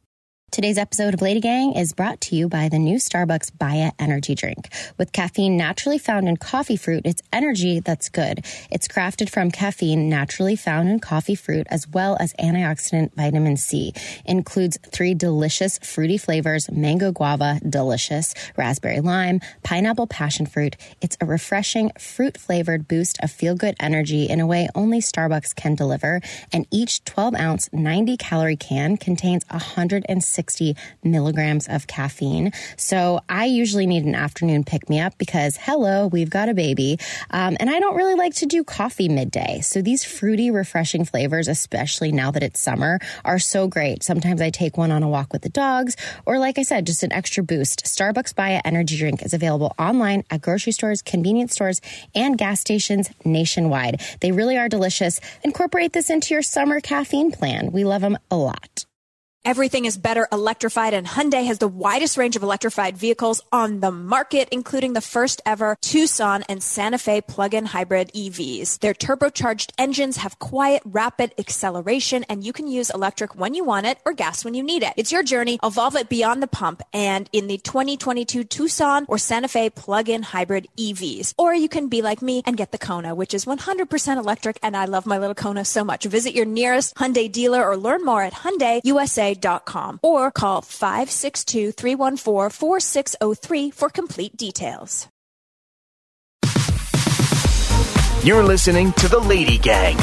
Today's episode of Lady Gang is brought to you by the new Starbucks Baya energy drink. With caffeine naturally found in coffee fruit, it's energy that's good. It's crafted from caffeine naturally found in coffee fruit as well as antioxidant vitamin C. Includes three delicious fruity flavors, mango guava, delicious, raspberry lime, pineapple passion fruit. It's a refreshing fruit flavored boost of feel good energy in a way only Starbucks can deliver. And each 12 ounce, 90 calorie can contains 160 160 milligrams of caffeine. So I usually need an afternoon pick me up because, hello, we've got a baby. Um, and I don't really like to do coffee midday. So these fruity, refreshing flavors, especially now that it's summer, are so great. Sometimes I take one on a walk with the dogs, or like I said, just an extra boost. Starbucks Baya Energy Drink is available online at grocery stores, convenience stores, and gas stations nationwide. They really are delicious. Incorporate this into your summer caffeine plan. We love them a lot. Everything is better electrified and Hyundai has the widest range of electrified vehicles on the market, including the first ever Tucson and Santa Fe plug-in hybrid EVs. Their turbocharged engines have quiet, rapid acceleration, and you can use electric when you want it or gas when you need it. It's your journey. Evolve it beyond the pump and in the 2022 Tucson or Santa Fe plug-in hybrid EVs. Or you can be like me and get the Kona, which is 100% electric, and I love my little Kona so much. Visit your nearest Hyundai dealer or learn more at HyundaiUSA hyundai.com or call 562-314-4603 for complete details. You're listening to The Lady Gang.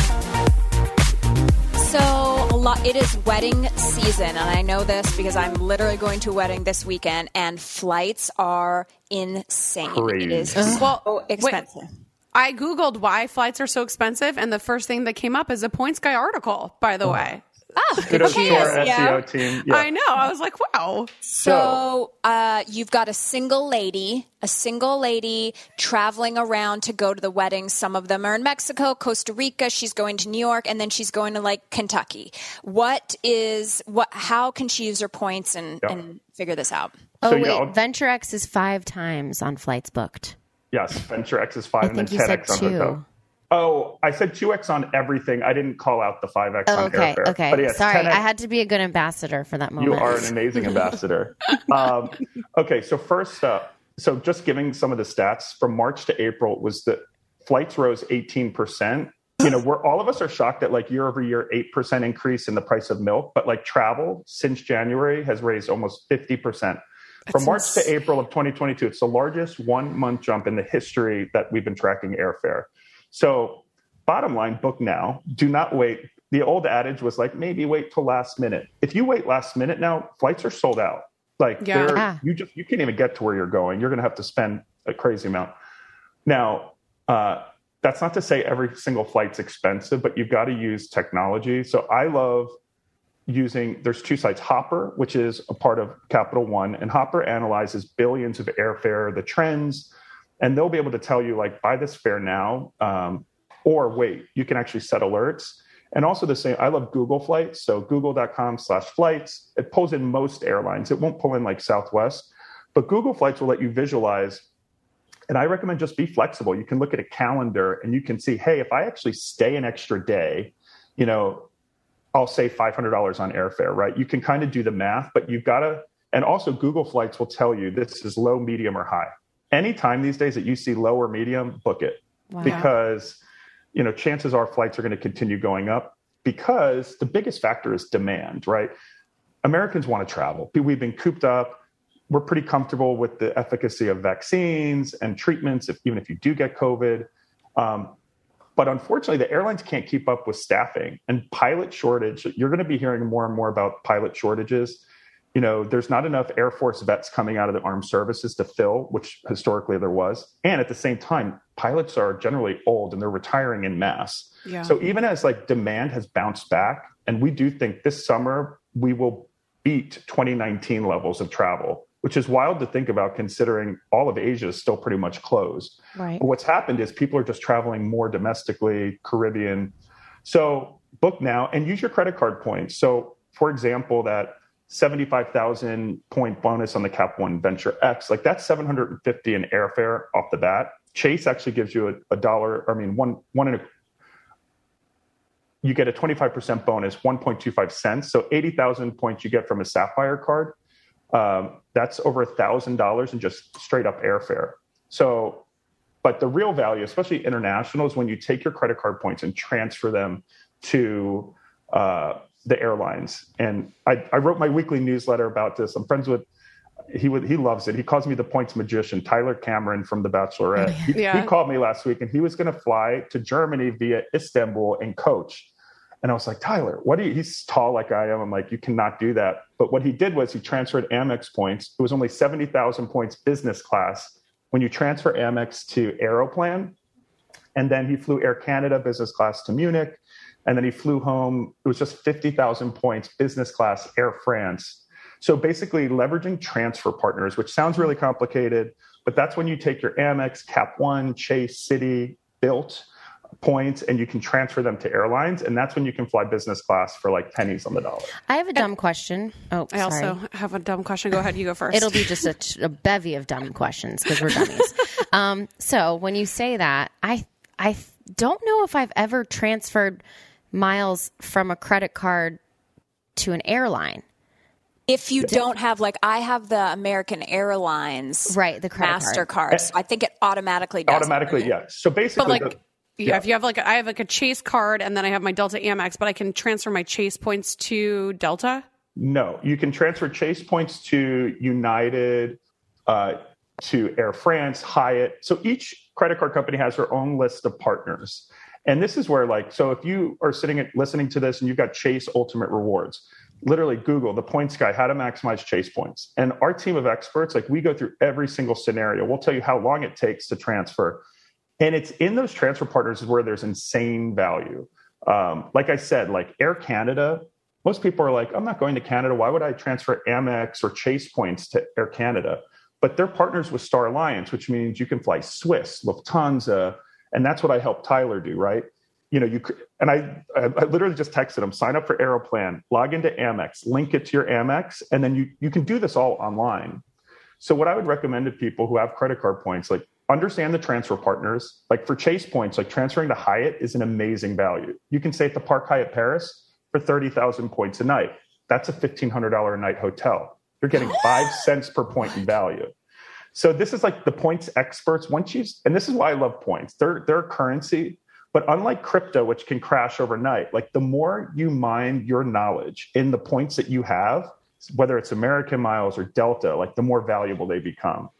So a lot, it is wedding season, and I know this because I'm literally going to a wedding this weekend, and flights are insane. Crazy. It is Well, so wait. expensive. I Googled why flights are so expensive, and the first thing that came up is a Points Guy article, by the way. Oh, Kudos to our okay. SEO team. Yeah. I know. I was like, wow. So uh, you've got a single lady, a single lady traveling around to go to the weddings. Some of them are in Mexico, Costa Rica. She's going to New York, and then she's going to like Kentucky. What is what? How can she use her points and, Yeah. and figure this out? Oh, So, wait. yeah, I'll- Venture X is five times on flights booked. Yes, Venture X is five I and then think you said 10X on two. hotel. Oh, I said 2X on everything. I didn't call out the 5X Oh, on okay. airfare. Okay. But yes, Sorry. 10X I had to be a good ambassador for that moment. You are an amazing ambassador. Um, okay, so first up, so just giving some of the stats from March to April was that flights rose 18%. You know, we're all of us are shocked at like year over year 8% increase in the price of milk, but like travel since January has raised almost 50%. From March to April of 2022, it's the largest one month jump in the history that we've been tracking airfare. So, bottom line, book now. Do not wait. The old adage was like maybe wait till last minute. If you wait last minute now, flights are sold out. Like Yeah. they're you just you can't even get to where you're going. You're going to have to spend a crazy amount. Now, uh, that's not to say every single flight's expensive, but you've got to use technology. So I love using there's two sites hopper which is a part of capital one and hopper analyzes billions of airfare the trends and they'll be able to tell you like buy this fare now um, or wait you can actually set alerts and also the same i love google flights so google.com slash flights it pulls in most airlines it won't pull in like southwest but google flights will let you visualize and i recommend just be flexible you can look at a calendar and you can see hey if i actually stay an extra day you know I'll save $500 on airfare, right? You can kind of do the math, but you've got to, and also Google Flights will tell you this is low, medium, or high. Anytime these days that you see low or medium, book it because, you know, chances are flights are going to continue going up because the biggest factor is demand, right? Americans want to travel. We've been cooped up. We're pretty comfortable with the efficacy of vaccines and treatments, if, even if you do get COVID. Um, but unfortunately, the airlines can't keep up with staffing and pilot shortage. You're going to be hearing more and more about pilot shortages. You know, there's not enough Air Force vets coming out of the armed services to fill, which historically there was. And at the same time, pilots are generally old and they're retiring in mass. Yeah. So even as like demand has bounced back, and we do think this summer we will beat 2019 levels of travel, which is wild to think about considering all of Asia is still pretty much closed. Right. But what's happened is people are just traveling more domestically, Caribbean. So book now and use your credit card points. So for example, that 75,000 point bonus on the Cap One Venture X, like that's 750 in airfare off the bat. Chase actually gives you a, a dollar, I mean, one, one and a, you get a 25% bonus, 1.25 cents. So 80,000 points you get from a Sapphire card. Um, that's over a thousand dollars in just straight up airfare. So, but the real value, especially international, is when you take your credit card points and transfer them to uh, the airlines. And I, I wrote my weekly newsletter about this. I'm friends with he would he loves it. He calls me the points magician, Tyler Cameron from The Bachelorette. Oh, he, Yeah. he called me last week, and he was going to fly to Germany via Istanbul and coach. And I was like, Tyler, what do you, he's tall like I am. I'm like, you cannot do that. But what he did was he transferred Amex points. It was only 70,000 points business class. When you transfer Amex to Aeroplan, and then he flew Air Canada business class to Munich. And then he flew home. It was just 50,000 points business class Air France. So basically, leveraging transfer partners, which sounds really complicated, but that's when you take your Amex, Cap One, Chase, Citi, Bilt points and you can transfer them to airlines. And that's when you can fly business class for like pennies on the dollar. I have a dumb question. Oh, I sorry. also have a dumb question. Go ahead, you go first. It'll be just a, a bevy of dumb questions because we're dummies. um, so when you say that, I I don't know if I've ever transferred miles from a credit card to an airline. If you don't have, like, I have the American Airlines right, the credit Mastercard. card. So I think it automatically does. Automatically, yes. So basically, but like, the- yeah, if you have like, I have like a Chase card, and then I have my Delta Amex, but I can transfer my Chase points to Delta. No, you can transfer Chase points to United, uh, to Air France, Hyatt. So each credit card company has their own list of partners. And this is where, like, so if you are sitting at listening to this and you've got Chase Ultimate Rewards, literally Google the points guy, how to maximize Chase points. And our team of experts, like, we go through every single scenario. We'll tell you how long it takes to transfer. And it's in those transfer partners where there's insane value. Um, like I said, like Air Canada, most people are like, I'm not going to Canada. Why would I transfer Amex or Chase points to Air Canada? But they're partners with Star Alliance, which means you can fly Swiss, Lufthansa, and that's what I helped Tyler do, right? You know, you and I, I, literally just texted him, sign up for Aeroplan, log into Amex, link it to your Amex, and then you you can do this all online. So what I would recommend to people who have credit card points, like understand the transfer partners. Like for Chase points, like transferring to Hyatt is an amazing value. You can stay at the Park Hyatt Paris for 30,000 points a night. That's a $1,500 a night hotel. You're getting five cents per point in value. So this is like the points experts. Once you, and this is why I love points. They're, they're a currency, but unlike crypto, which can crash overnight, like the more you mine your knowledge in the points that you have, whether it's American miles or Delta, like the more valuable they become.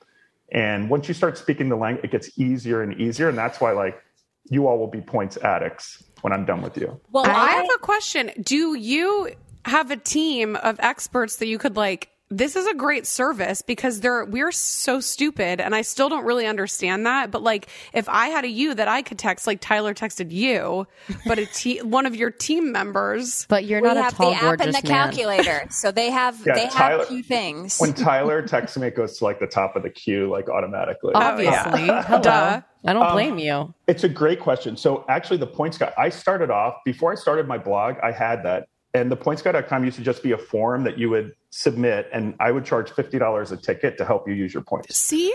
And once you start speaking the language, it gets easier and easier. And that's why like you all will be points addicts when I'm done with you. Well, I have a question. Do you have a team of experts that you could like? This is a great service because they're we're so stupid, and I still don't really understand that. But like, if I had a you that I could text, like Tyler texted you, but a te- one of your team members, but you're we not have tall, the app and the man. calculator, so they have Yeah, they Tyler- have two things. When Tyler texts me, it goes to like the top of the queue, like automatically. Obviously. Hello. Duh. I don't Um, blame you. It's a great question. So actually, the points guy, I started off before I started my blog. I had that, and the pointsguy.com used to just be a form that you would submit, and I would charge fifty dollars a ticket to help you use your points. see,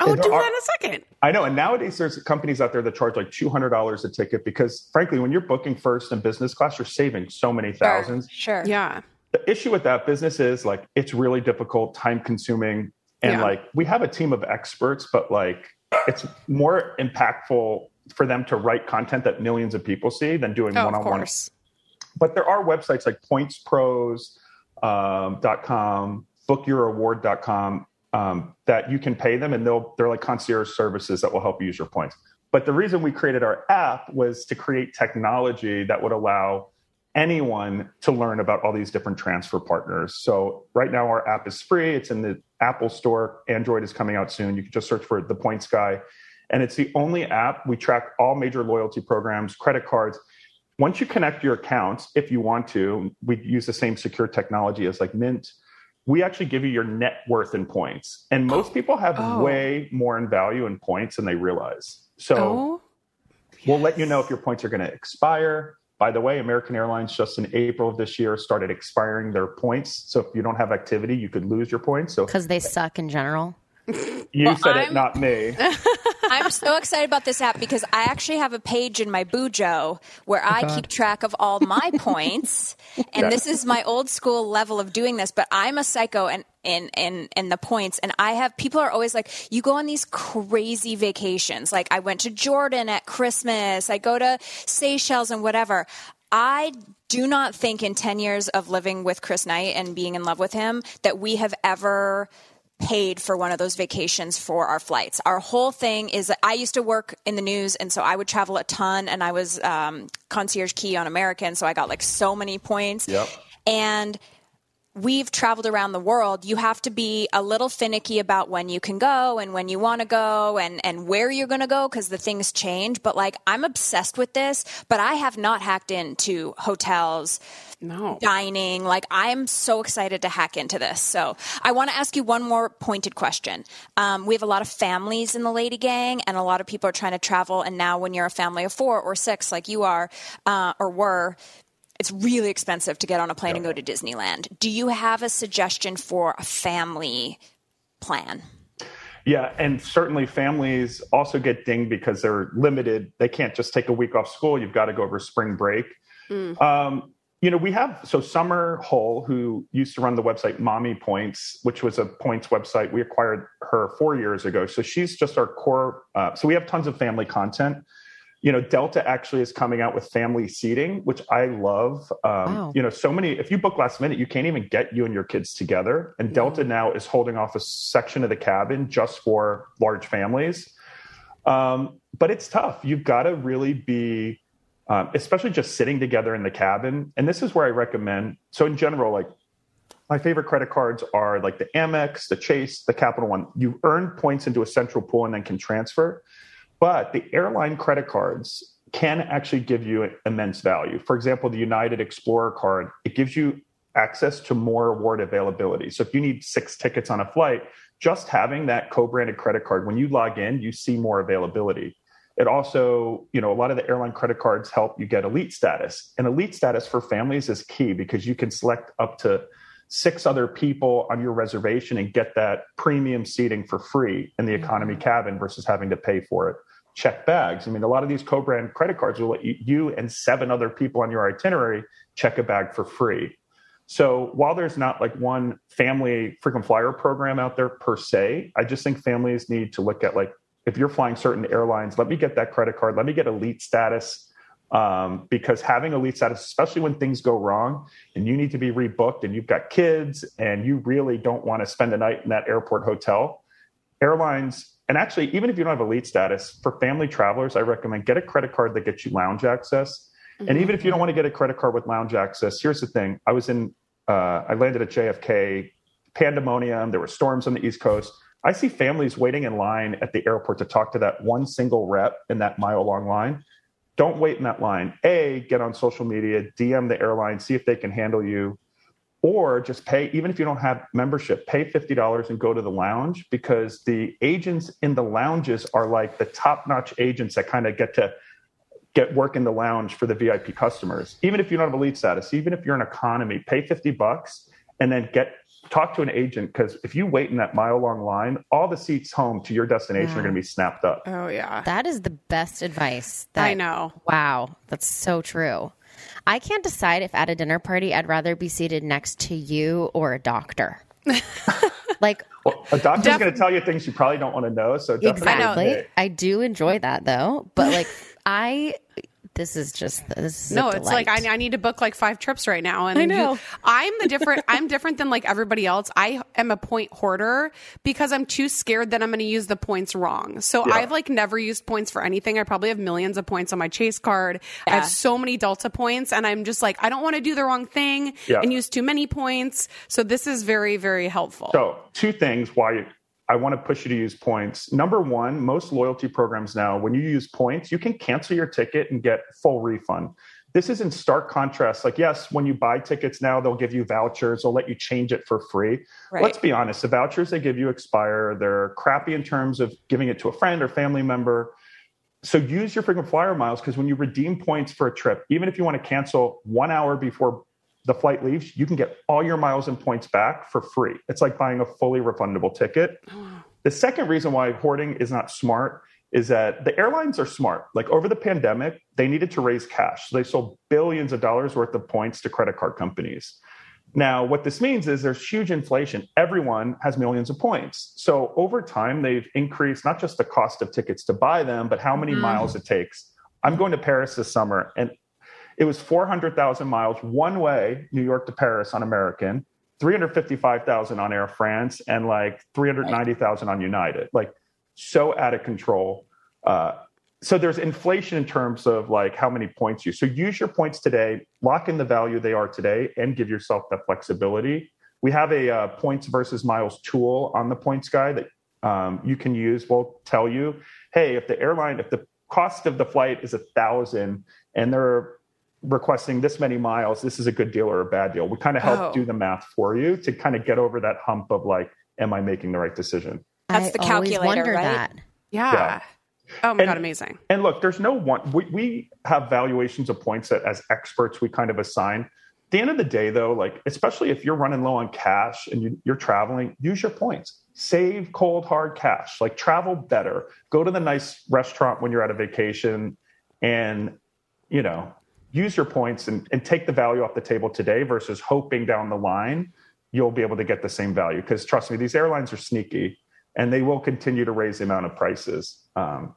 I would do are- that in a second. I know, and nowadays there's companies out there that charge like two hundred dollars a ticket because, frankly, when you're booking first and business class, you're saving so many thousands. Sure. Yeah, The issue with that business is like it's really difficult, time consuming, and Yeah. like we have a team of experts, but like it's more impactful for them to write content that millions of people see than doing oh, one of on one. But there are websites like pointspros.com, um, bookyouraward.com um, that you can pay them and they'll they're like concierge services that will help you use your points. But the reason we created our app was to create technology that would allow anyone to learn about all these different transfer partners. So right now our app is free. It's in the Apple Store. Android is coming out soon. You can just search for the Points Guy. And it's the only app we track all major loyalty programs, credit cards. Once you connect your accounts, if you want to, we use the same secure technology as like Mint. We actually give you your net worth in points. And most people have Oh. way more in value in points than they realize. So Oh, We'll let you know if your points are going to expire. By the way, American Airlines just in April of this year started expiring their points. So if you don't have activity, you could lose your points. So Because they suck in general. You Well, said I'm- it, not me. I'm so excited about this app because I actually have a page in my Bujo where I uh-huh. keep track of all my points. And Yeah. this is my old school level of doing this, but I'm a psycho and in in in the points and I have people are always like you go on these crazy vacations like I went to Jordan at Christmas I go to Seychelles and whatever I do not think in 10 years of living with Chris Knight and being in love with him that we have ever paid for one of those vacations for our flights. Our whole thing is that I used to work in the news, and so I would travel a ton, and I was um, concierge key on American, so I got like so many points. Yep. And we've traveled around the world, you have to be a little finicky about when you can go and when you want to go and, and where you're going to go because the things change. But like, I'm obsessed with this, but I have not hacked into hotels, no dining. Like, I'm so excited to hack into this. So I want to ask you one more pointed question. Um, we have a lot of families in the Lady Gang, and a lot of people are trying to travel. And now, when you're a family of four or six, like you are uh, or were, it's really expensive to get on a plane and go to Disneyland. Do you have a suggestion for a family plan? Yeah, and certainly families also get dinged because they're limited. They can't just take a week off school. You've got to go over spring break. Um, you know, we have so Summer Hull, who used to run the website Mommy Points, which was a points website. We acquired her four years ago. So she's just our core. Uh, so we have tons of family content. You know, Delta actually is coming out with family seating, which I love. Um, Wow. You know, so many, if you book last minute, you can't even get you and your kids together. And Delta now is holding off a section of the cabin just for large families. Um, but it's tough. You've got to really be, um, especially just sitting together in the cabin. And this is where I recommend. So in general, like my favorite credit cards are like the Amex, the Chase, the Capital One. You earn points into a central pool and then can transfer. But the airline credit cards can actually give you immense value. For example, the United Explorer card, it gives you access to more award availability. So if you need six tickets on a flight, just having that co-branded credit card, when you log in, you see more availability. It also, you know, a lot of the airline credit cards help you get elite status. And elite status for families is key because you can select up to six other people on your reservation and get that premium seating for free in the mm-hmm. economy cabin versus having to pay for it. Check bags. I mean, a lot of these co-brand credit cards will let you, you and seven other people on your itinerary check a bag for free. So while there's not like one family frequent flyer program out there per se, I just think families need to look at like if you're flying certain airlines, let me get that credit card, let me get elite status. Um, because having elite status, especially when things go wrong and you need to be rebooked and you've got kids and you really don't want to spend a night in that airport hotel, airlines, and actually, even if you don't have elite status, for family travelers, I recommend get a credit card that gets you lounge access. And even if you don't want to get a credit card with lounge access, here's the thing: I was in, uh, I landed at JFK, pandemonium. There were storms on the East Coast. I see families waiting in line at the airport to talk to that one single rep in that mile long line. Don't wait in that line. A, get on social media, DM the airline, see if they can handle you, or just pay, even if you don't have membership, pay $50 and go to the lounge because the agents in the lounges are like the top notch agents that kind of get to get work in the lounge for the VIP customers. Even if you don't have elite status, even if you're an economy, pay 50 bucks and then get talk to an agent because if you wait in that mile long line, all the seats home to your destination Yeah. are going to be snapped up. Oh yeah. That is the best advice. That, I know. Wow, that's so true. I can't decide if at a dinner party I'd rather be seated next to you or a doctor. like Well, a doctor's Def- going to tell you things you probably don't want to know. So definitely exactly. pay. I do enjoy that though, but like I this is just this is a No, it's like. I, I need to book like five trips right now, and I know. you- I'm the different. I'm different than like everybody else. I am a point hoarder because I'm too scared that I'm going to use the points wrong. So Yeah. I've like never used points for anything. I probably have millions of points on my Chase card. I have so many Delta points, and I'm just like I don't want to do the wrong thing Yeah. and use too many points. So this is very very helpful. So, two things why I want to push you to use points. Number one, most loyalty programs now, when you use points, you can cancel your ticket and get full refund. This is in stark contrast. Like, yes, when you buy tickets now, they'll give you vouchers, they'll let you change it for free. Right. Let's be honest, the vouchers they give you expire. They're crappy in terms of giving it to a friend or family member. So use your frequent flyer miles because when you redeem points for a trip, even if you want to cancel one hour before the flight leaves, you can get all your miles and points back for free. It's like buying a fully refundable ticket. Oh, the second reason why hoarding is not smart is that the airlines are smart. Like over the pandemic, they needed to raise cash. So they sold billions of dollars worth of points to credit card companies. Now, what this means is there's huge inflation. Everyone has millions of points. So over time, they've increased not just the cost of tickets to buy them, but how many mm-hmm. miles it takes. I'm going to Paris this summer, and it was 400,000 miles one way, New York to Paris on American. 355,000 on Air France and like 390,000 on United. Like so out of control. Uh, so there's inflation in terms of like how many points you. So use your points today, lock in the value they are today, and give yourself that flexibility. We have a uh, points versus miles tool on the points guy that um, you can use. We'll tell you, hey, if the airline, if the cost of the flight is a thousand and they're requesting this many miles, this is a good deal or a bad deal. We kind of help Oh. do the math for you to kind of get over that hump of like, am I making the right decision? That's I the always calculator, wonder right? that. Yeah. Yeah. Oh my And- god, amazing. And look, there's no one. We, we have valuations of points that, as experts, we kind of assign. At the end of the day, though, like especially if you're running low on cash and you, you're traveling, use your points. Save cold hard cash. Like travel better. Go to the nice restaurant when you're at a vacation, and you know use your points and, and take the value off the table today versus hoping down the line you'll be able to get the same value. Because trust me, these airlines are sneaky and they will continue to raise the amount of prices. Um,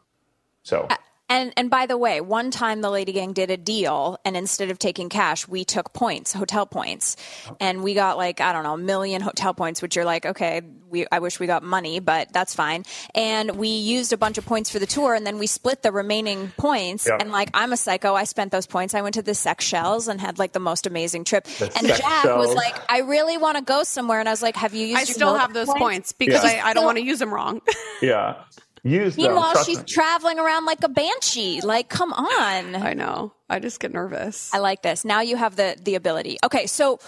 so And and by the way, one time the Lady Gang did a deal, and instead of taking cash, we took points, hotel points, and we got like I don't know, a million hotel points, which you're like, okay, we I wish we got money, but that's fine. And we used a bunch of points for the tour, and then we split the remaining points. Yeah. And like I'm a psycho, I spent those points. I went to the Seychelles and had like the most amazing trip. The and sex Jac was like, I really want to go somewhere, and I was like, Have you used? I your still have those points because Yeah. I, I don't want to use them wrong. yeah, use them. Meanwhile, Trust she's me. traveling around like a banshee. Like, come on. I know. I just get nervous. I like this. Now you have the the ability. Okay, so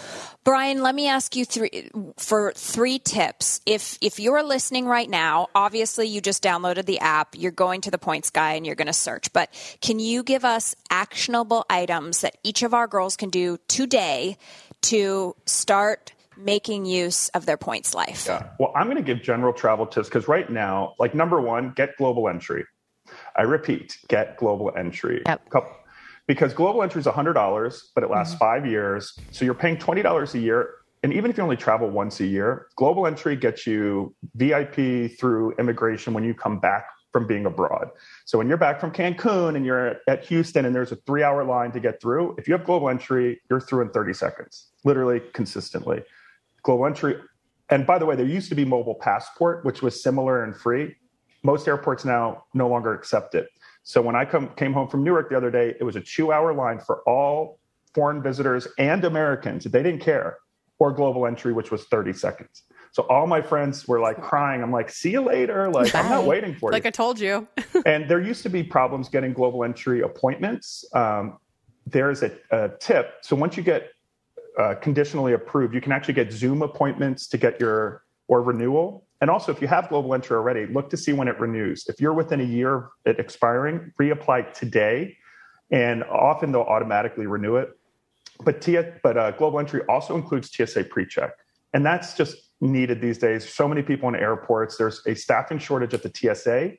Brian, let me ask you three for three tips. If if you're listening right now, obviously you just downloaded the app, you're going to the points guy and you're going to search. But can you give us actionable items that each of our girls can do today to start making use of their points life? Yeah. Well, I'm going to give general travel tips because right now, like number one, get global entry. I repeat, get global entry. Yep. Couple- Because global entry is $100, but it lasts mm-hmm. five years. So you're paying $20 a year. And even if you only travel once a year, global entry gets you VIP through immigration when you come back from being abroad. So when you're back from Cancun and you're at Houston and there's a three hour line to get through, if you have global entry, you're through in 30 seconds, literally consistently. Global entry. And by the way, there used to be mobile passport, which was similar and free. Most airports now no longer accept it. So when I come, came home from Newark the other day, it was a two hour line for all foreign visitors and Americans. They didn't care, or global entry, which was 30 seconds. So all my friends were like crying. I'm like, see you later. Like, I'm not waiting for Like you Like I told you. and there used to be problems getting global entry appointments. Um, there's a, a tip. So once you get uh, conditionally approved, you can actually get Zoom appointments to get your or renewal. And also, if you have global entry already, look to see when it renews. If you're within a year of it expiring, reapply today, and often they'll automatically renew it. But T- but uh, global entry also includes TSA pre-check, and that's just needed these days. So many people in airports. There's a staffing shortage at the TSA,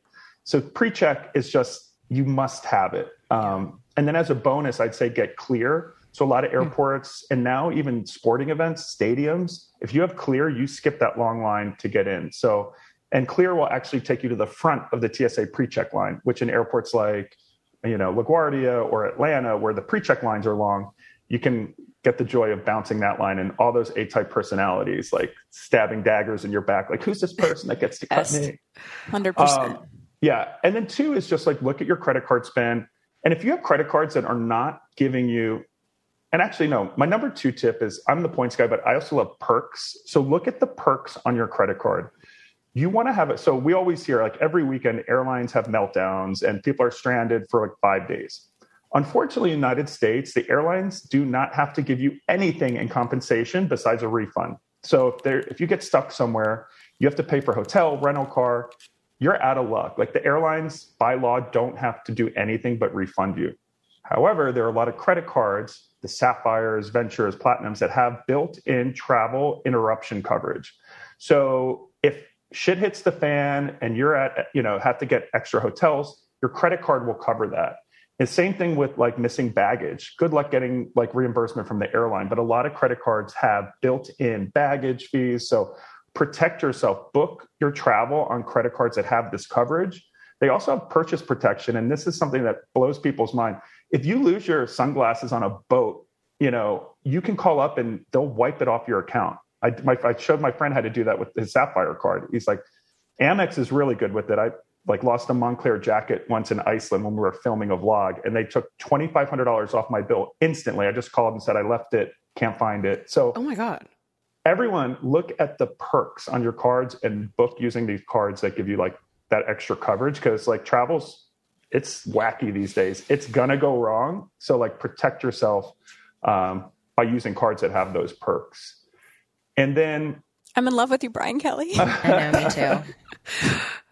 so pre-check is just you must have it. Um, and then as a bonus, I'd say get clear. So a lot of airports and now even sporting events, stadiums, if you have clear, you skip that long line to get in. So and clear will actually take you to the front of the TSA pre-check line, which in airports like you know LaGuardia or Atlanta, where the pre-check lines are long, you can get the joy of bouncing that line and all those A-type personalities like stabbing daggers in your back. Like who's this person that gets to cut me? Hundred percent. Um, yeah. And then two is just like look at your credit card spend. And if you have credit cards that are not giving you, and actually, no, my number two tip is I'm the points guy, but I also love perks. So look at the perks on your credit card. You want to have it. So we always hear like every weekend airlines have meltdowns and people are stranded for like five days. Unfortunately, in the United States, the airlines do not have to give you anything in compensation besides a refund. So if if you get stuck somewhere, you have to pay for hotel, rental car, you're out of luck. Like the airlines by law don't have to do anything but refund you. However, there are a lot of credit cards, the Sapphires, Ventures, Platinums that have built in travel interruption coverage. So if shit hits the fan and you're at, you know, have to get extra hotels, your credit card will cover that. And same thing with like missing baggage. Good luck getting like reimbursement from the airline, but a lot of credit cards have built in baggage fees. So protect yourself. Book your travel on credit cards that have this coverage. They also have purchase protection. And this is something that blows people's mind. If you lose your sunglasses on a boat, you know, you can call up and they'll wipe it off your account. I, my, I showed my friend how to do that with his Sapphire card. He's like, Amex is really good with it. I like lost a Moncler jacket once in Iceland when we were filming a vlog, and they took twenty five hundred dollars off my bill instantly. I just called and said I left it, can't find it. So, oh my god, everyone, look at the perks on your cards and book using these cards that give you like that extra coverage because like travels, it's wacky these days. It's gonna go wrong, so like protect yourself um, by using cards that have those perks. And then I'm in love with you, Brian Kelly. I know, me too.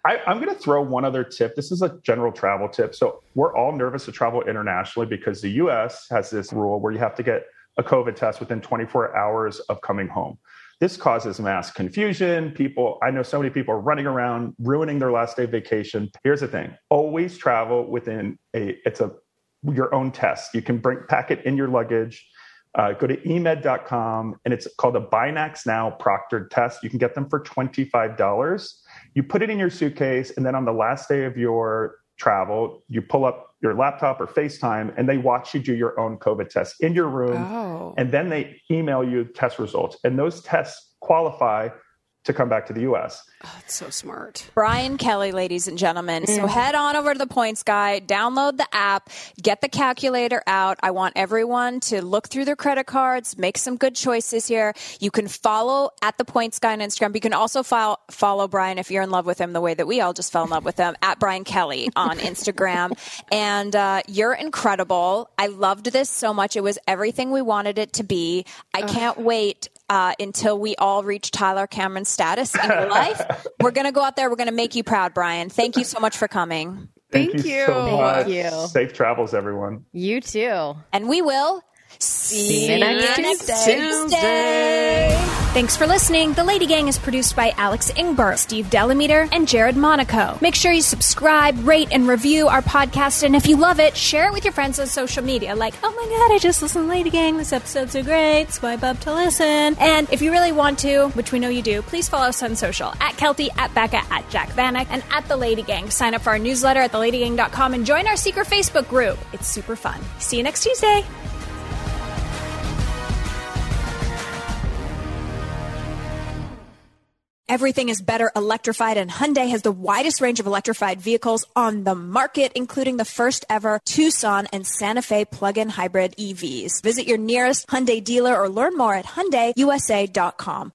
I, am going to throw one other tip. This is a general travel tip. So we're all nervous to travel internationally because the US has this rule where you have to get a COVID test within 24 hours of coming home. This causes mass confusion. People, I know so many people are running around, ruining their last day of vacation. Here's the thing always travel within a, it's a, your own test. You can bring, pack it in your luggage. Uh, go to emed.com and it's called a Binax Now proctored test. You can get them for $25. You put it in your suitcase, and then on the last day of your travel, you pull up your laptop or FaceTime and they watch you do your own COVID test in your room. Oh. And then they email you test results. And those tests qualify to come back to the US. Oh, that's so smart. Brian Kelly, ladies and gentlemen. So head on over to the Points Guy, download the app, get the calculator out. I want everyone to look through their credit cards, make some good choices here. You can follow at the Points Guy on Instagram. You can also follow, follow Brian if you're in love with him the way that we all just fell in love with him at Brian Kelly on Instagram. and uh, you're incredible. I loved this so much. It was everything we wanted it to be. I can't wait uh, until we all reach Tyler Cameron status in your life. We're going to go out there. We're going to make you proud, Brian. Thank you so much for coming. Thank, you. you. so much. you. Safe travels, everyone. You too. And we will see you next Tuesday. Thanks for listening. The Lady Gang is produced by Alex Ingber, Steve Delameter, and Jared Monaco. Make sure you subscribe, rate, and review our podcast. And if you love it, share it with your friends on social media. Like, oh my God, I just listened to Lady Gang. This episode's so great. Swipe up to listen. And if you really want to, which we know you do, please follow us on social at Keltie, at Becca, at Jac Vanek, and at The Lady Gang. Sign up for our newsletter at theladygang.com and join our secret Facebook group. It's super fun. See you next Tuesday. Everything is better electrified, and Hyundai has the widest range of electrified vehicles on the market, including the first ever Tucson and Santa Fe plug-in hybrid EVs. Visit your nearest Hyundai dealer or learn more at HyundaiUSA.com.